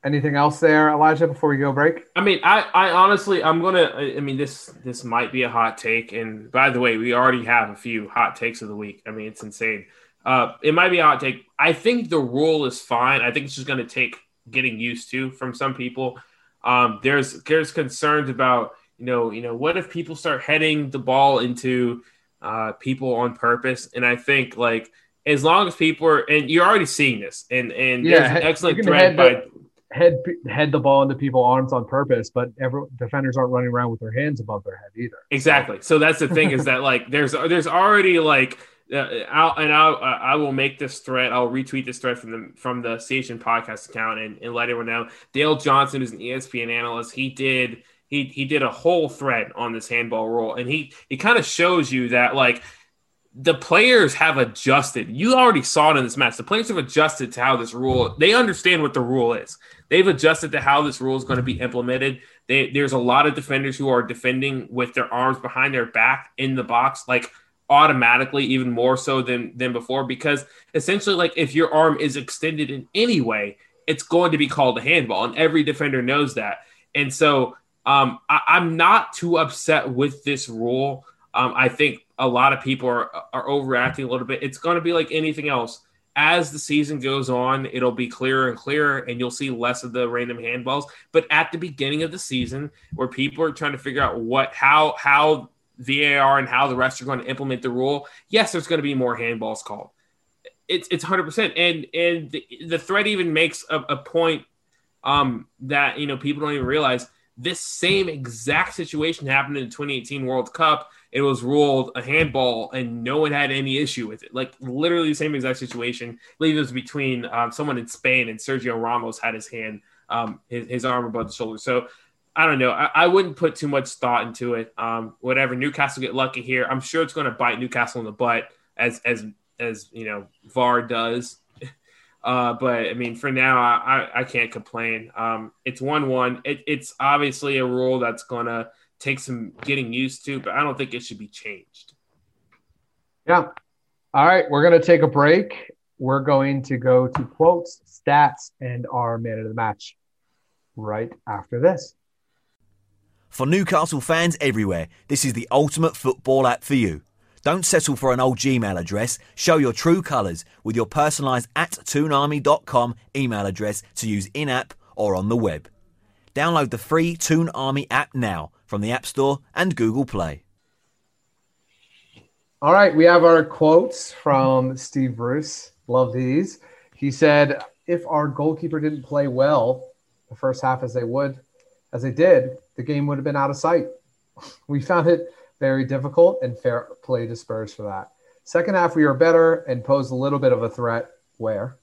Anything else there, Elijah? Before we go break. I mean, I, I honestly, I'm gonna. I mean, this, this might be a hot take. And by the way, we already have a few hot takes of the week. I mean, it's insane. Uh, it might be a hot take. I think the rule is fine. I think it's just going to take getting used to from some people. Um, there's there's concerns about you know you know what if people start heading the ball into uh, people on purpose, and I think like as long as people are and you're already seeing this, and and yeah, there's an excellent thread by. head head the ball into people's arms on purpose, but every defenders aren't running around with their hands above their head either. Exactly. So that's the thing is that like there's there's already like I'll, and I'll, uh, I will make this thread. I'll retweet this thread from the from the station podcast account and, and let everyone know. Dale Johnson is an ESPN analyst. He did he he did a whole thread on this handball rule, and he he kind of shows you that like the players have adjusted. You already saw it in this match. The players have adjusted to how this rule. They understand what the rule is. They've adjusted to how this rule is going to be implemented. They, there's a lot of defenders who are defending with their arms behind their back in the box, like automatically even more so than than before because essentially like if your arm is extended in any way it's going to be called a handball and every defender knows that. And so um, I, am not too upset with this rule. Um, i think a lot of people are, are overreacting a little bit. It's going to be like anything else. As the season goes on it'll be clearer and clearer and you'll see less of the random handballs. But at the beginning of the season where people are trying to figure out what how how VAR and how the refs are going to implement the rule, yes, there's going to be more handballs called. It's it's 100 percent, and and the, the thread even makes a, a point um, that you know people don't even realize. This same exact situation happened in the 2018 World Cup. It was ruled a handball, and no one had any issue with it. Like literally the same exact situation. I believe it was between um, someone in Spain and Sergio Ramos had his hand, um, his, his arm above the shoulder. So I don't know. I, I, wouldn't put too much thought into it. Um, whatever Newcastle get lucky here, I'm sure it's going to bite Newcastle in the butt as as as you know VAR does. [LAUGHS] Uh, but I mean, for now, I, I can't complain. Um, it's one one. It, it's obviously a rule that's going to take some getting used to, but I don't think it should be changed. Yeah. All right, we're going to take a break. We're going to go to quotes, stats, and our man of the match right after this. For Newcastle fans everywhere, this is the ultimate football app for you. Don't settle for an old Gmail address. Show your true colours with your personalised at toonarmy.com email address to use in app or on the web. Download the free Toon Army app now from the App Store and Google Play. All right, we have our quotes from Steve Bruce. Love these. He said, If our goalkeeper didn't play well the first half as they would, as they did, the game would have been out of sight. [LAUGHS] We found it very difficult and fair play to Spurs for that. Second half, we were better and posed a little bit of a threat. Where?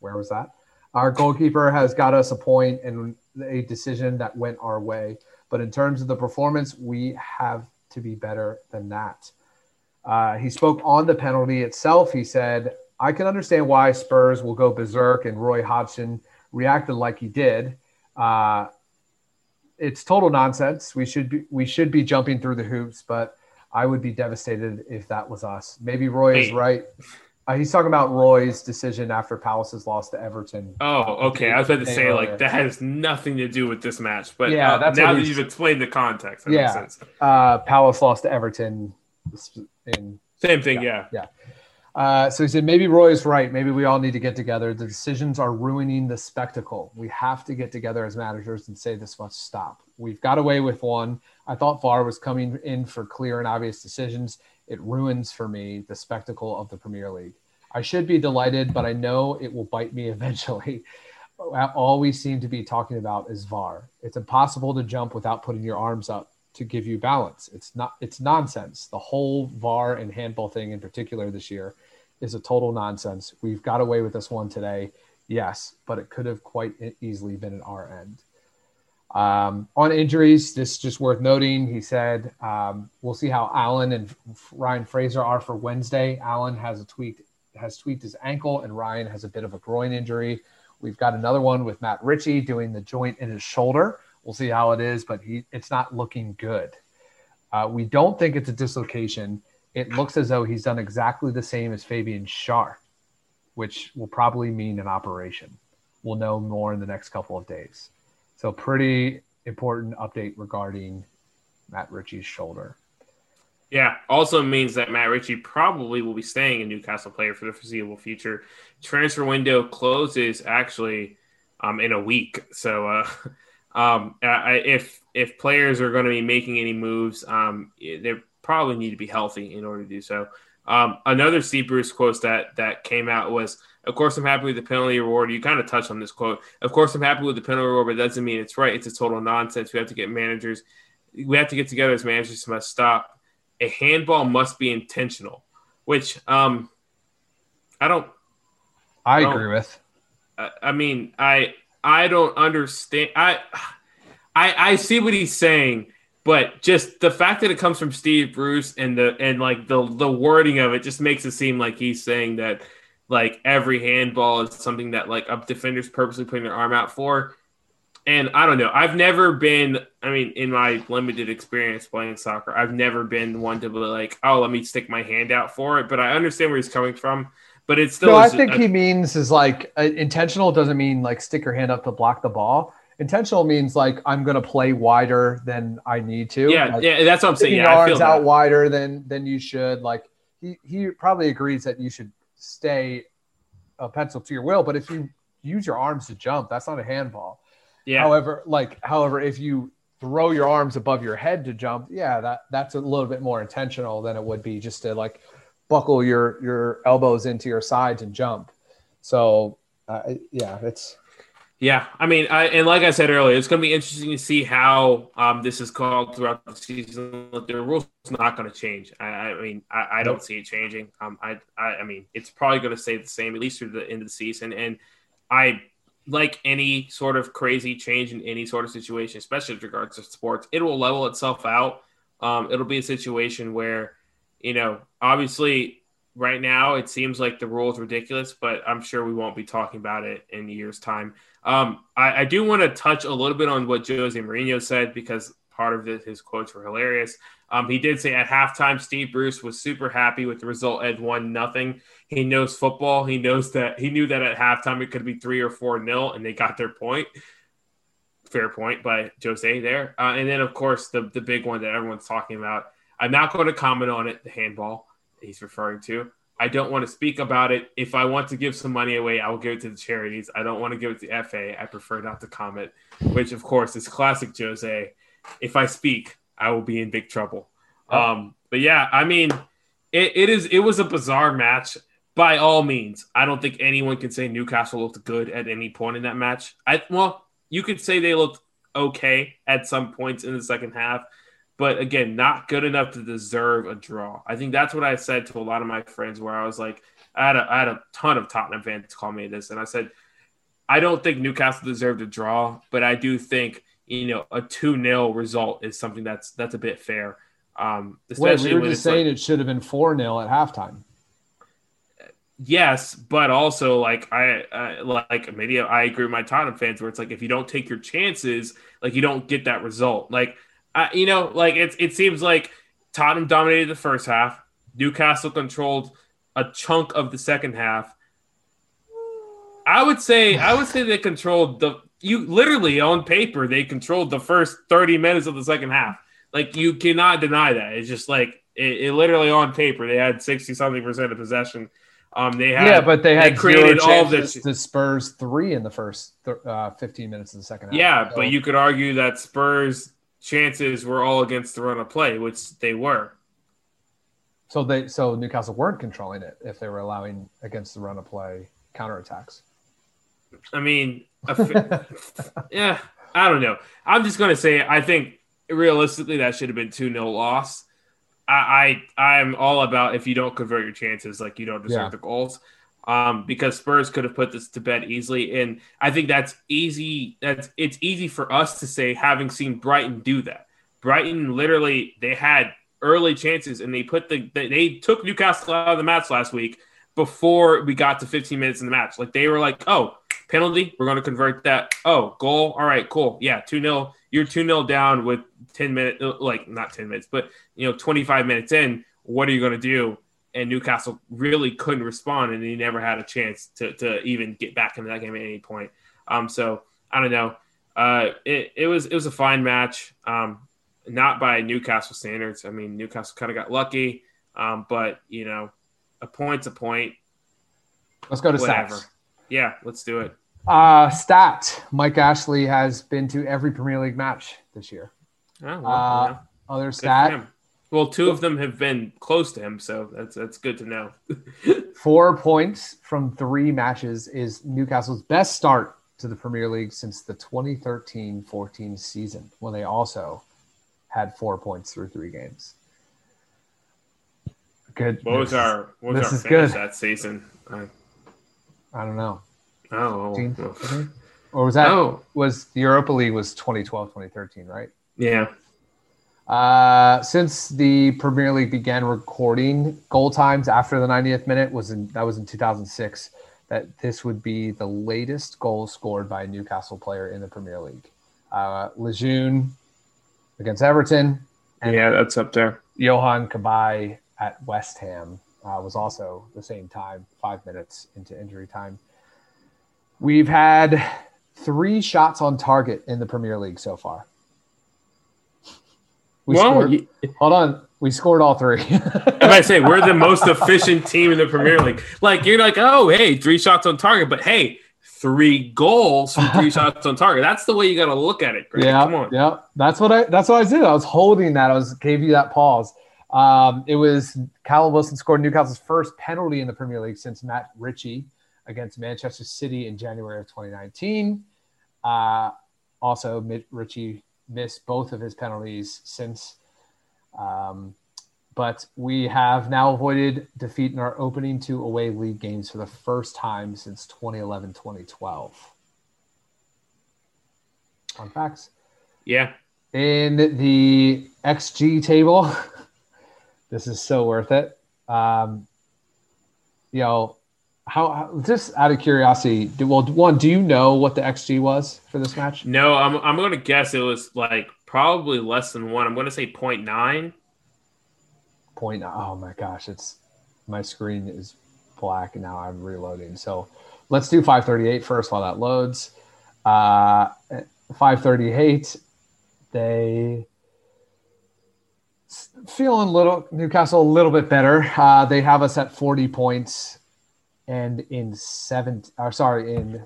Where was that? Our goalkeeper has got us a point and a decision that went our way. But in terms of the performance, we have to be better than that. Uh, he spoke on the penalty itself. He said, I can understand why Spurs will go berserk and Roy Hodgson reacted like he did. Uh, it's total nonsense. We should be we should be jumping through the hoops, but I would be devastated if that was us. Maybe Roy is right. Uh, he's talking about Roy's decision after Palace's loss to Everton. Oh, okay. I was about to say like that has nothing to do with this match, but yeah, uh, that's now that you've explained the context. yeah, uh, Palace lost to Everton. In, Same thing. Yeah, yeah. yeah. Uh, so he said, maybe Roy is right. Maybe we all need to get together. The decisions are ruining the spectacle. We have to get together as managers and say this must stop. We've got away with one. I thought VAR was coming in for clear and obvious decisions. It ruins for me the spectacle of the Premier League. I should be delighted, but I know it will bite me [LAUGHS] eventually. All we seem to be talking about is VAR. It's impossible to jump without putting your arms up to give you balance. It's not it's nonsense. The whole VAR and handball thing in particular this year is a total nonsense. We've got away with this one today. Yes, but it could have quite easily been at our end. Um, on injuries, this is just worth noting. He said, um, we'll see how Allan and Ryan Fraser are for Wednesday. Allan has a tweaked has tweaked his ankle, and Ryan has a bit of a groin injury. We've got another one with Matt Ritchie doing the joint in his shoulder. We'll see how it is, but he it's not looking good. Uh, we don't think it's a dislocation. It looks as though he's done exactly the same as Fabian Schär, which will probably mean an operation. We'll know more in the next couple of days. So, pretty important update regarding Matt Ritchie's shoulder. Yeah, also means that Matt Ritchie probably will be staying a Newcastle player for the foreseeable future. Transfer window closes actually um, in a week, so uh, um, if if players are going to be making any moves, um, they probably need to be healthy in order to do so. Um, another Steve Bruce quote that that came out was, "Of course, I'm happy with the penalty award." You kind of touched on this quote. Of course, I'm happy with the penalty award, but it doesn't mean it's right. It's a total nonsense. We have to get managers. We have to get together as managers to must stop. A handball must be intentional, which um, I don't. I, I don't, agree with. I, I mean, I I don't understand. I I I see what he's saying, but just the fact that it comes from Steve Bruce and the and like the the wording of it just makes it seem like he's saying that like every handball is something that like a defender's purposely putting their arm out for. And I don't know. I've never been. I mean, in my limited experience playing soccer, I've never been one to be like, "Oh, let me stick my hand out for it." But I understand where he's coming from but it's still. No, I think a, he means is like uh, intentional doesn't mean like stick your hand up to block the ball. Intentional means like I'm going to play wider than I need to. Yeah, like, yeah, that's what I'm saying. Yeah, arms out wider than than you should. Like he he probably agrees that you should stay a pencil to your will, but if you use your arms to jump, that's not a handball. Yeah. However, like however, if you throw your arms above your head to jump, yeah, that that's a little bit more intentional than it would be just to like buckle your your elbows into your sides and jump. So uh, yeah, it's yeah. I mean, I, and like I said earlier, it's going to be interesting to see how um, this is called throughout the season. The rules not going to change. I, I mean, I, I, don't see it changing. Um, I, I, I mean, it's probably going to stay the same at least through the end of the season. And I like any sort of crazy change in any sort of situation, especially with regards to sports, it will level itself out. Um, it'll be a situation where you know, obviously right now it seems like the rule is ridiculous, but I'm sure we won't be talking about it in year's time. Um, I, I, do want to touch a little bit on what Jose Mourinho said because part of his quotes were hilarious. Um, he did say at halftime, Steve Bruce was super happy with the result at one nothing. He knows football. He knows that he knew that at halftime it could be three or four nil, and they got their point. Fair point by Jose there. Uh, and then of course the the big one that everyone's talking about I'm not going to comment on it, the handball he's referring to. I don't want to speak about it. If I want to give some money away, I will give it to the charities. I don't want to give it to FA. I prefer not to comment, which of course is classic Jose. If I speak, I will be in big trouble. Oh. Um, but yeah, I mean, it, it is it was a bizarre match by all means. I don't think anyone can say Newcastle looked good at any point in that match. I well, you could say they looked okay at some points in the second half but again, not good enough to deserve a draw. I think that's what I said to a lot of my friends where I was like, I had a, I had a ton of Tottenham fans call me this, and I said, I don't think Newcastle deserved a draw, but I do think you know, a 2 0 result is something that's that's a bit fair. Um, especially Wait, we were just saying like, it should have been 4 0 at halftime. Yes, but also like I uh, like maybe I agree with my Tottenham fans where it's like if you don't take your chances, like you don't get that result. Like I, you know, like it's it seems like Tottenham dominated the first half, Newcastle controlled a chunk of the second half. I would say I would say they controlled the you literally on paper they controlled the first 30 minutes of the second half. Like you cannot deny that. It's just like it, it literally on paper they had 60 something percent of possession um, they had yeah, but they had they created all this. The Spurs three in the first uh, fifteen minutes of the second half. Yeah, so. but you could argue that Spurs chances were all against the run of play, which they were. So they so Newcastle weren't controlling it if they were allowing against the run of play counterattacks. I mean, [LAUGHS] yeah, I don't know. I'm just gonna say I think realistically that should have been two 0 loss. I, I am all about if you don't convert your chances, like you don't deserve yeah. the goals. Um, because Spurs could have put this to bed easily, and I think that's easy. That's it's easy for us to say, having seen Brighton do that. Brighton literally they had early chances, and they put the they, took Newcastle out of the match last week before we got to 15 minutes in the match. Like they were like, oh, penalty, we're going to convert that. Oh, goal, all right, cool, yeah, two 0 You're two 0 down with 10 minutes, like not 10 minutes, but you know, 25 minutes in, what are you going to do? And Newcastle really couldn't respond, and he never had a chance to, to even get back into that game at any point. Um, so I don't know. Uh, it, it was it was a fine match, um, not by Newcastle standards. I mean, Newcastle kind of got lucky, um, but you know, a point's a point. Let's go to Whatever. stats. Yeah, let's do it. Uh, stat: Mike Ashley has been to every Premier League match this year. Oh, well, uh, yeah. Other stat. Well, two of them have been close to him, so that's that's good to know. [LAUGHS] Four points from three matches is Newcastle's best start to the Premier League since the 2013-14 season, when they also had four points through three games. Good. What was our what was this our is good. that season? I, I don't know. Oh, or was that? Oh. Was the Europa League was 2012, 2013, right? Yeah. Uh, since the Premier League began recording goal times after the 90th minute was in that was in 2006. That this would be the latest goal scored by a Newcastle player in the Premier League. Uh, Lejeune against Everton. yeah, that's up there. Yohan Cabaye at West Ham uh, was also the same time, five minutes into injury time. We've had three shots on target in the Premier League so far. We well, scored, hold on. We scored all three. if [LAUGHS] I say we're the most efficient team in the Premier League, like you're like, oh, hey, three shots on target, but hey, three goals from three [LAUGHS] shots on target. That's the way you got to look at it. Greg. Yeah, come on. Yeah, that's what I. That's what I did. I was holding that. I was gave you that pause. Um, it was Callum Wilson scored Newcastle's first penalty in the Premier League since Matt Ritchie against Manchester City in January of 2019. Uh, also, Matt Ritchie missed both of his penalties since. Um, but we have now avoided defeat in our opening two away league games for the first time since 2011 2012. On facts. Yeah. In the XG table, [LAUGHS] this is so worth it. Um, you know, how, just out of curiosity, do, well, one, do you know what the XG was for this match? No, I'm I'm gonna guess it was like probably less than one. I'm gonna say 0.9. Point nine. Oh my gosh, it's my screen is black now I'm reloading. So let's do 538 first while that loads. Uh, 538, they feeling a little Newcastle a little bit better. Uh, they have us at 40 points and in seventh or sorry in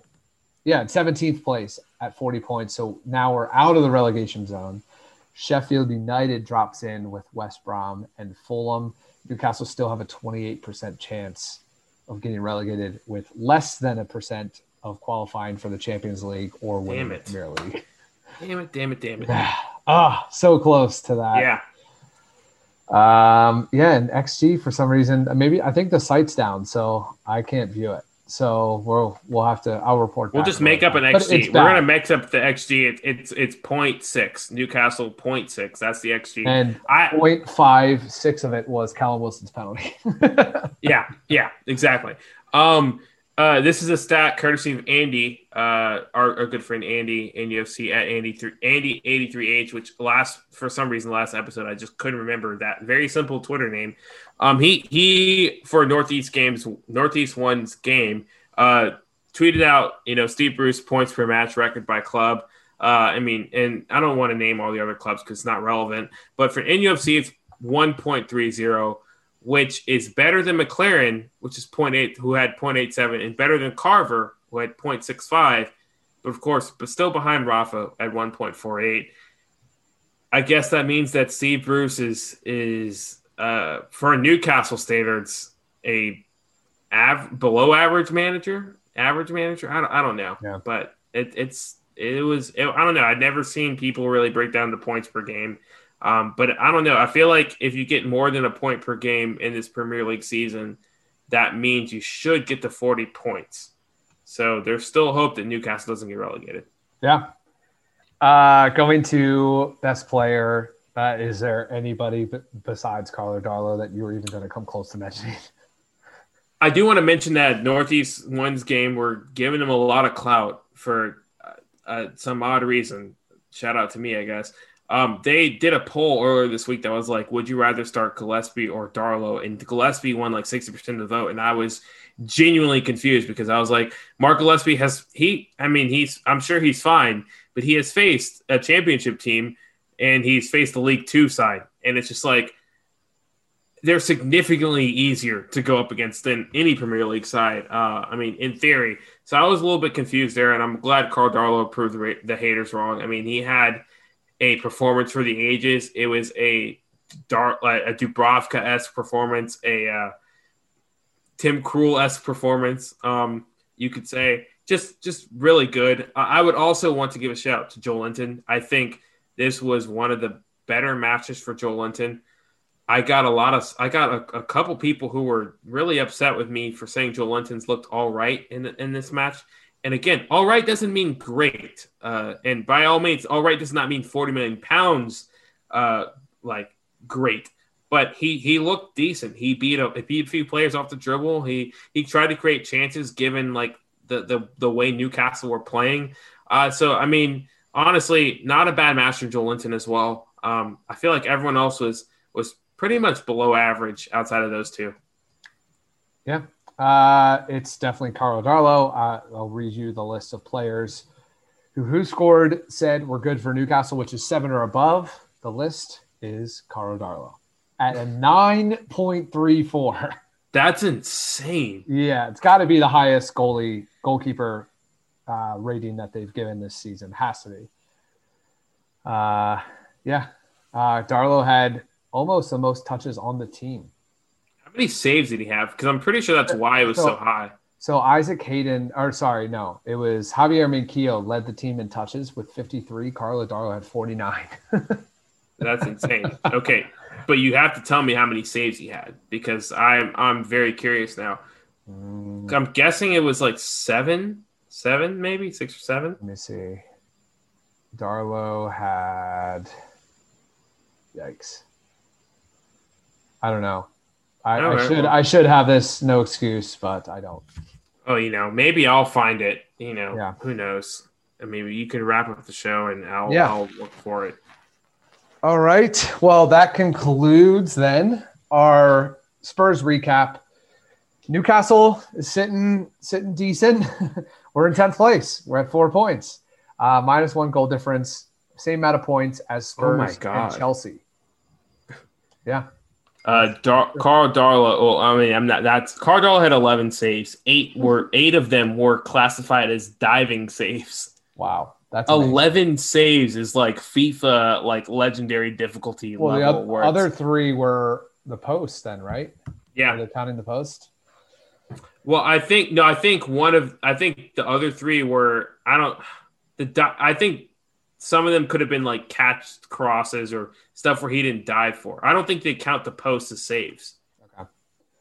yeah 17th place at 40 points. So now we're out of the relegation zone. Sheffield united drops in with west brom and fulham. Newcastle still have a 28% chance of getting relegated with less than a percent of qualifying for the champions league or winning the premier league. Damn it damn it damn it. [SIGHS] Ah oh, so close to that. Yeah um, yeah, and XG for some reason, maybe I think the site's down, so I can't view it. so we'll we'll have to. I'll report. We'll just make up an XG. We're gonna mix up the XG. It, it's it's point six. Newcastle point six. That's the XG. And I point five six of it was Callum Wilson's penalty. [LAUGHS] yeah, yeah, exactly. Um, uh, this is a stat courtesy of Andy, uh, our, our good friend Andy NUFC at Andy three Andy eighty three H, which last for some reason last episode I just couldn't remember that very simple Twitter name. Um, he he for Northeast games Northeast one's game, uh, tweeted out you know Steve Bruce points per match record by club. Uh, I mean, and I don't want to name all the other clubs because it's not relevant, but for NUFC it's one point three zero which is better than McClaren, which is 0.8, who had 0.87, and better than Carver, who had 0.65, but of course, but still behind Rafa at 1.48. I guess that means that Steve Bruce is is uh, for Newcastle standards a av- below average manager, average manager. I don't, I don't know, yeah. but it, it's it was it, I don't know. I'd never seen people really break down the points per game. Um, but I don't know. I feel like if you get more than a point per game in this Premier League season, that means you should get to 40 points. So there's still hope that Newcastle doesn't get relegated. Yeah. Uh, going to best player, uh, is there anybody b- besides Karl Darlow that you were even going to come close to mentioning? [LAUGHS] I do want to mention that Northeast One's game, we're giving them a lot of clout for uh, uh some odd reason. Shout out to me, I guess. Um, they did a poll earlier this week that was like, would you rather start Gillespie or Darlow? And Gillespie won like 60% of the vote. And I was genuinely confused because I was like, Mark Gillespie has, he, I mean, he's, I'm sure he's fine, but he has faced a championship team and he's faced the League Two side. And it's just like, they're significantly easier to go up against than any Premier League side. Uh, I mean, in theory. So I was a little bit confused there, and I'm glad Karl Darlow proved the, the haters wrong. I mean, he had a performance for the ages. It was a dark, like a Dubravka esque performance, a uh, Tim Krul esque performance. Um, you could say just just really good. I would also want to give a shout out to Joelinton. I think this was one of the better matches for Joelinton. I got a lot of I got a, a, couple people who were really upset with me for saying Joelinton's looked all right in in this match. And again, all right doesn't mean great. Uh, and by all means, all right does not mean 40 million pounds, uh, like great. But he he looked decent. He beat a beat a few players off the dribble. He he tried to create chances given like the the, the way Newcastle were playing. Uh, so I mean, honestly, not a bad match from Joelinton as well. Um, I feel like everyone else was was pretty much below average outside of those two. Yeah, uh, it's definitely Karl Darlow. Uh, I'll read you the list of players who who scored said we're good for Newcastle, which is seven or above. The list is Karl Darlow at a 9.34. [LAUGHS] That's insane. Yeah, it's got to be the highest goalie goalkeeper uh, rating that they've given this season. Has to be. Uh, yeah, uh, Darlow had almost the most touches on the team many saves did he have? Because I'm pretty sure that's why it was so, so, high. So Isaac Hayden, or sorry, no, it was Javier Manquillo led the team in touches with 53. Karl Darlow had 49. [LAUGHS] that's insane. Okay, but you have to tell me how many saves he had because I'm I'm very curious now. Mm. I'm guessing it was like seven, seven maybe six or seven. Let me see. Darlow had. Yikes. I don't know. I, I should well, I should have this no excuse, but I don't. Oh, you know, maybe I'll find it. You know, yeah. who knows? And maybe you can wrap up the show, and I'll yeah. I'll look for it. All right. Well, that concludes then our Spurs recap. Newcastle is sitting sitting decent. [LAUGHS] We're in tenth place. We're at four points, uh, minus one goal difference, same amount of points as oh Spurs oh and Chelsea. [LAUGHS] Yeah. Uh, Dar- Karl Darlow. Well, I mean, I'm not. That's Karl Darlow had 11 saves. Eight were eight of them were classified as diving saves. Wow, that's 11 saves is like FIFA like legendary difficulty well, level. The other three were the post, then, right? Yeah, Are they counting the post. Well, I think no. I think one of I think the other three were I don't the I think some of them could have been like catch crosses or stuff where he didn't dive for. I don't think they count the posts as saves. Okay.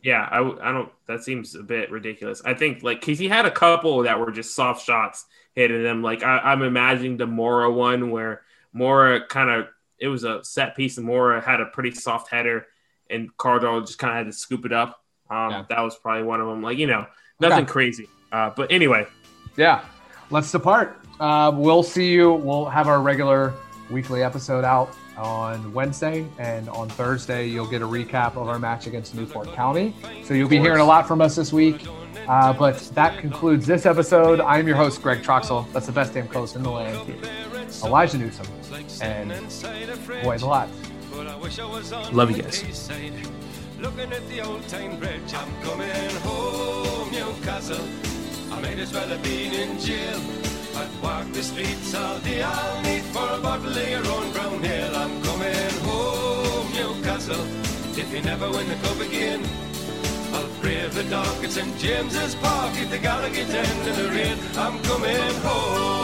Yeah, I, I don't. That seems a bit ridiculous. I think like because he had a couple that were just soft shots hitting them. Like I, I'm imagining the Moura one where Moura kind of it was a set piece and Moura had a pretty soft header and Cardinal just kind of had to scoop it up. Um, yeah. That was probably one of them. Like you know, nothing okay. crazy. Uh, but anyway, yeah. Let's depart. Uh, we'll see you. We'll have our regular weekly episode out on Wednesday, and on Thursday you'll get a recap of our match against Newport County. So you'll be hearing a lot from us this week. Uh, but that concludes this episode. I am your host, Greg Troxel. That's the best damn coast in the land. Elijah Newsom and boys a lot. Love you guys. Looking at the old time bridge, I'm coming home, Newcastle. I might as well have been in jail. I'd walk the streets all day, I'll need for a bottle of your own brown ale. I'm coming home, Newcastle. If you never win the cup again, I'll brave the dark at St. James's Park if the Gallowgate end in the rain. I'm coming home.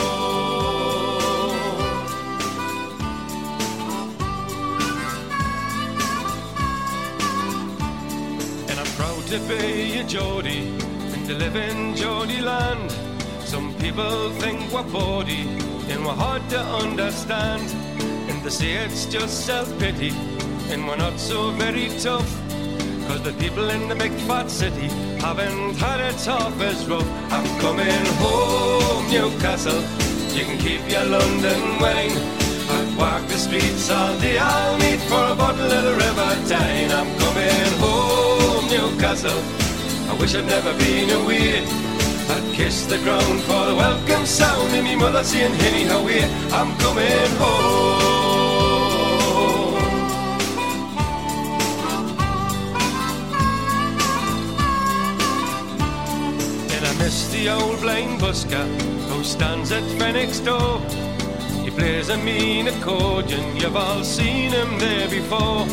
And I'm proud to be a Geordie and to live in Geordie land. Some people think we're bawdy and we're hard to understand. And they say it's just self-pity and we're not so very tough. Cause the people in the big fat city haven't had it half as rough. I'm coming home, Newcastle. You can keep your London wine. I'd walk the streets all day. I'll meet for a bottle of the River Tyne. I'm coming home. Newcastle. I wish I'd never been away. I'd kiss the ground for the welcome sound and me mother saying, Henny, how we? I'm coming home. And I miss the old blind busker who stands at Fenwick's door. He plays a mean accordion, you've all seen him there before.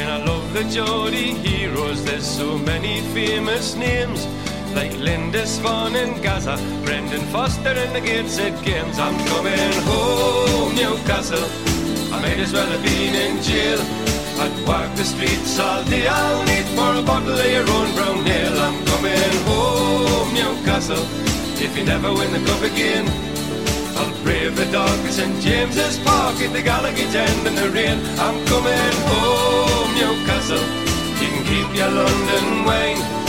And I love the Geordie heroes, there's so many famous names. Like Lindisfarne in Gazza, Brendan Foster and the Gateshead Games. I'm coming home, Newcastle. I might as well have been in jail. I'd walk the streets all day. I'll need for a bottle of your own brown ale. I'm coming home, Newcastle. If you never win the cup again, I'll brave the dark at St James's Park in the Gallowgate end in the rain. I'm coming home. Newcastle. You can keep your London wine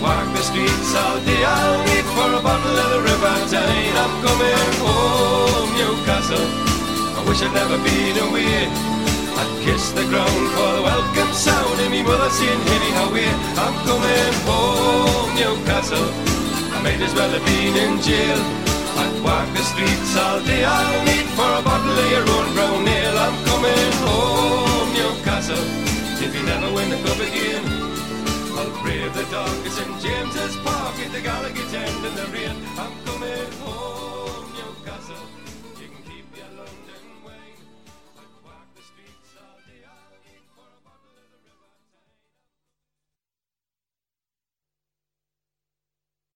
walk the streets all day. I'll wait for a bottle of the river. I'm coming home, Newcastle. I wish I'd never been away. I'd kiss the ground for the welcome sound of me mother saying, Henny, how we I'm coming home, Newcastle. I might as well have been in jail. I'd walk the streets all day. I'll wait for a bottle of your own brown ale. I'm coming home, Newcastle. If you never win the cup again. All three of the dog is in James's Park in the Gallagher tent in the rear. I'm coming home.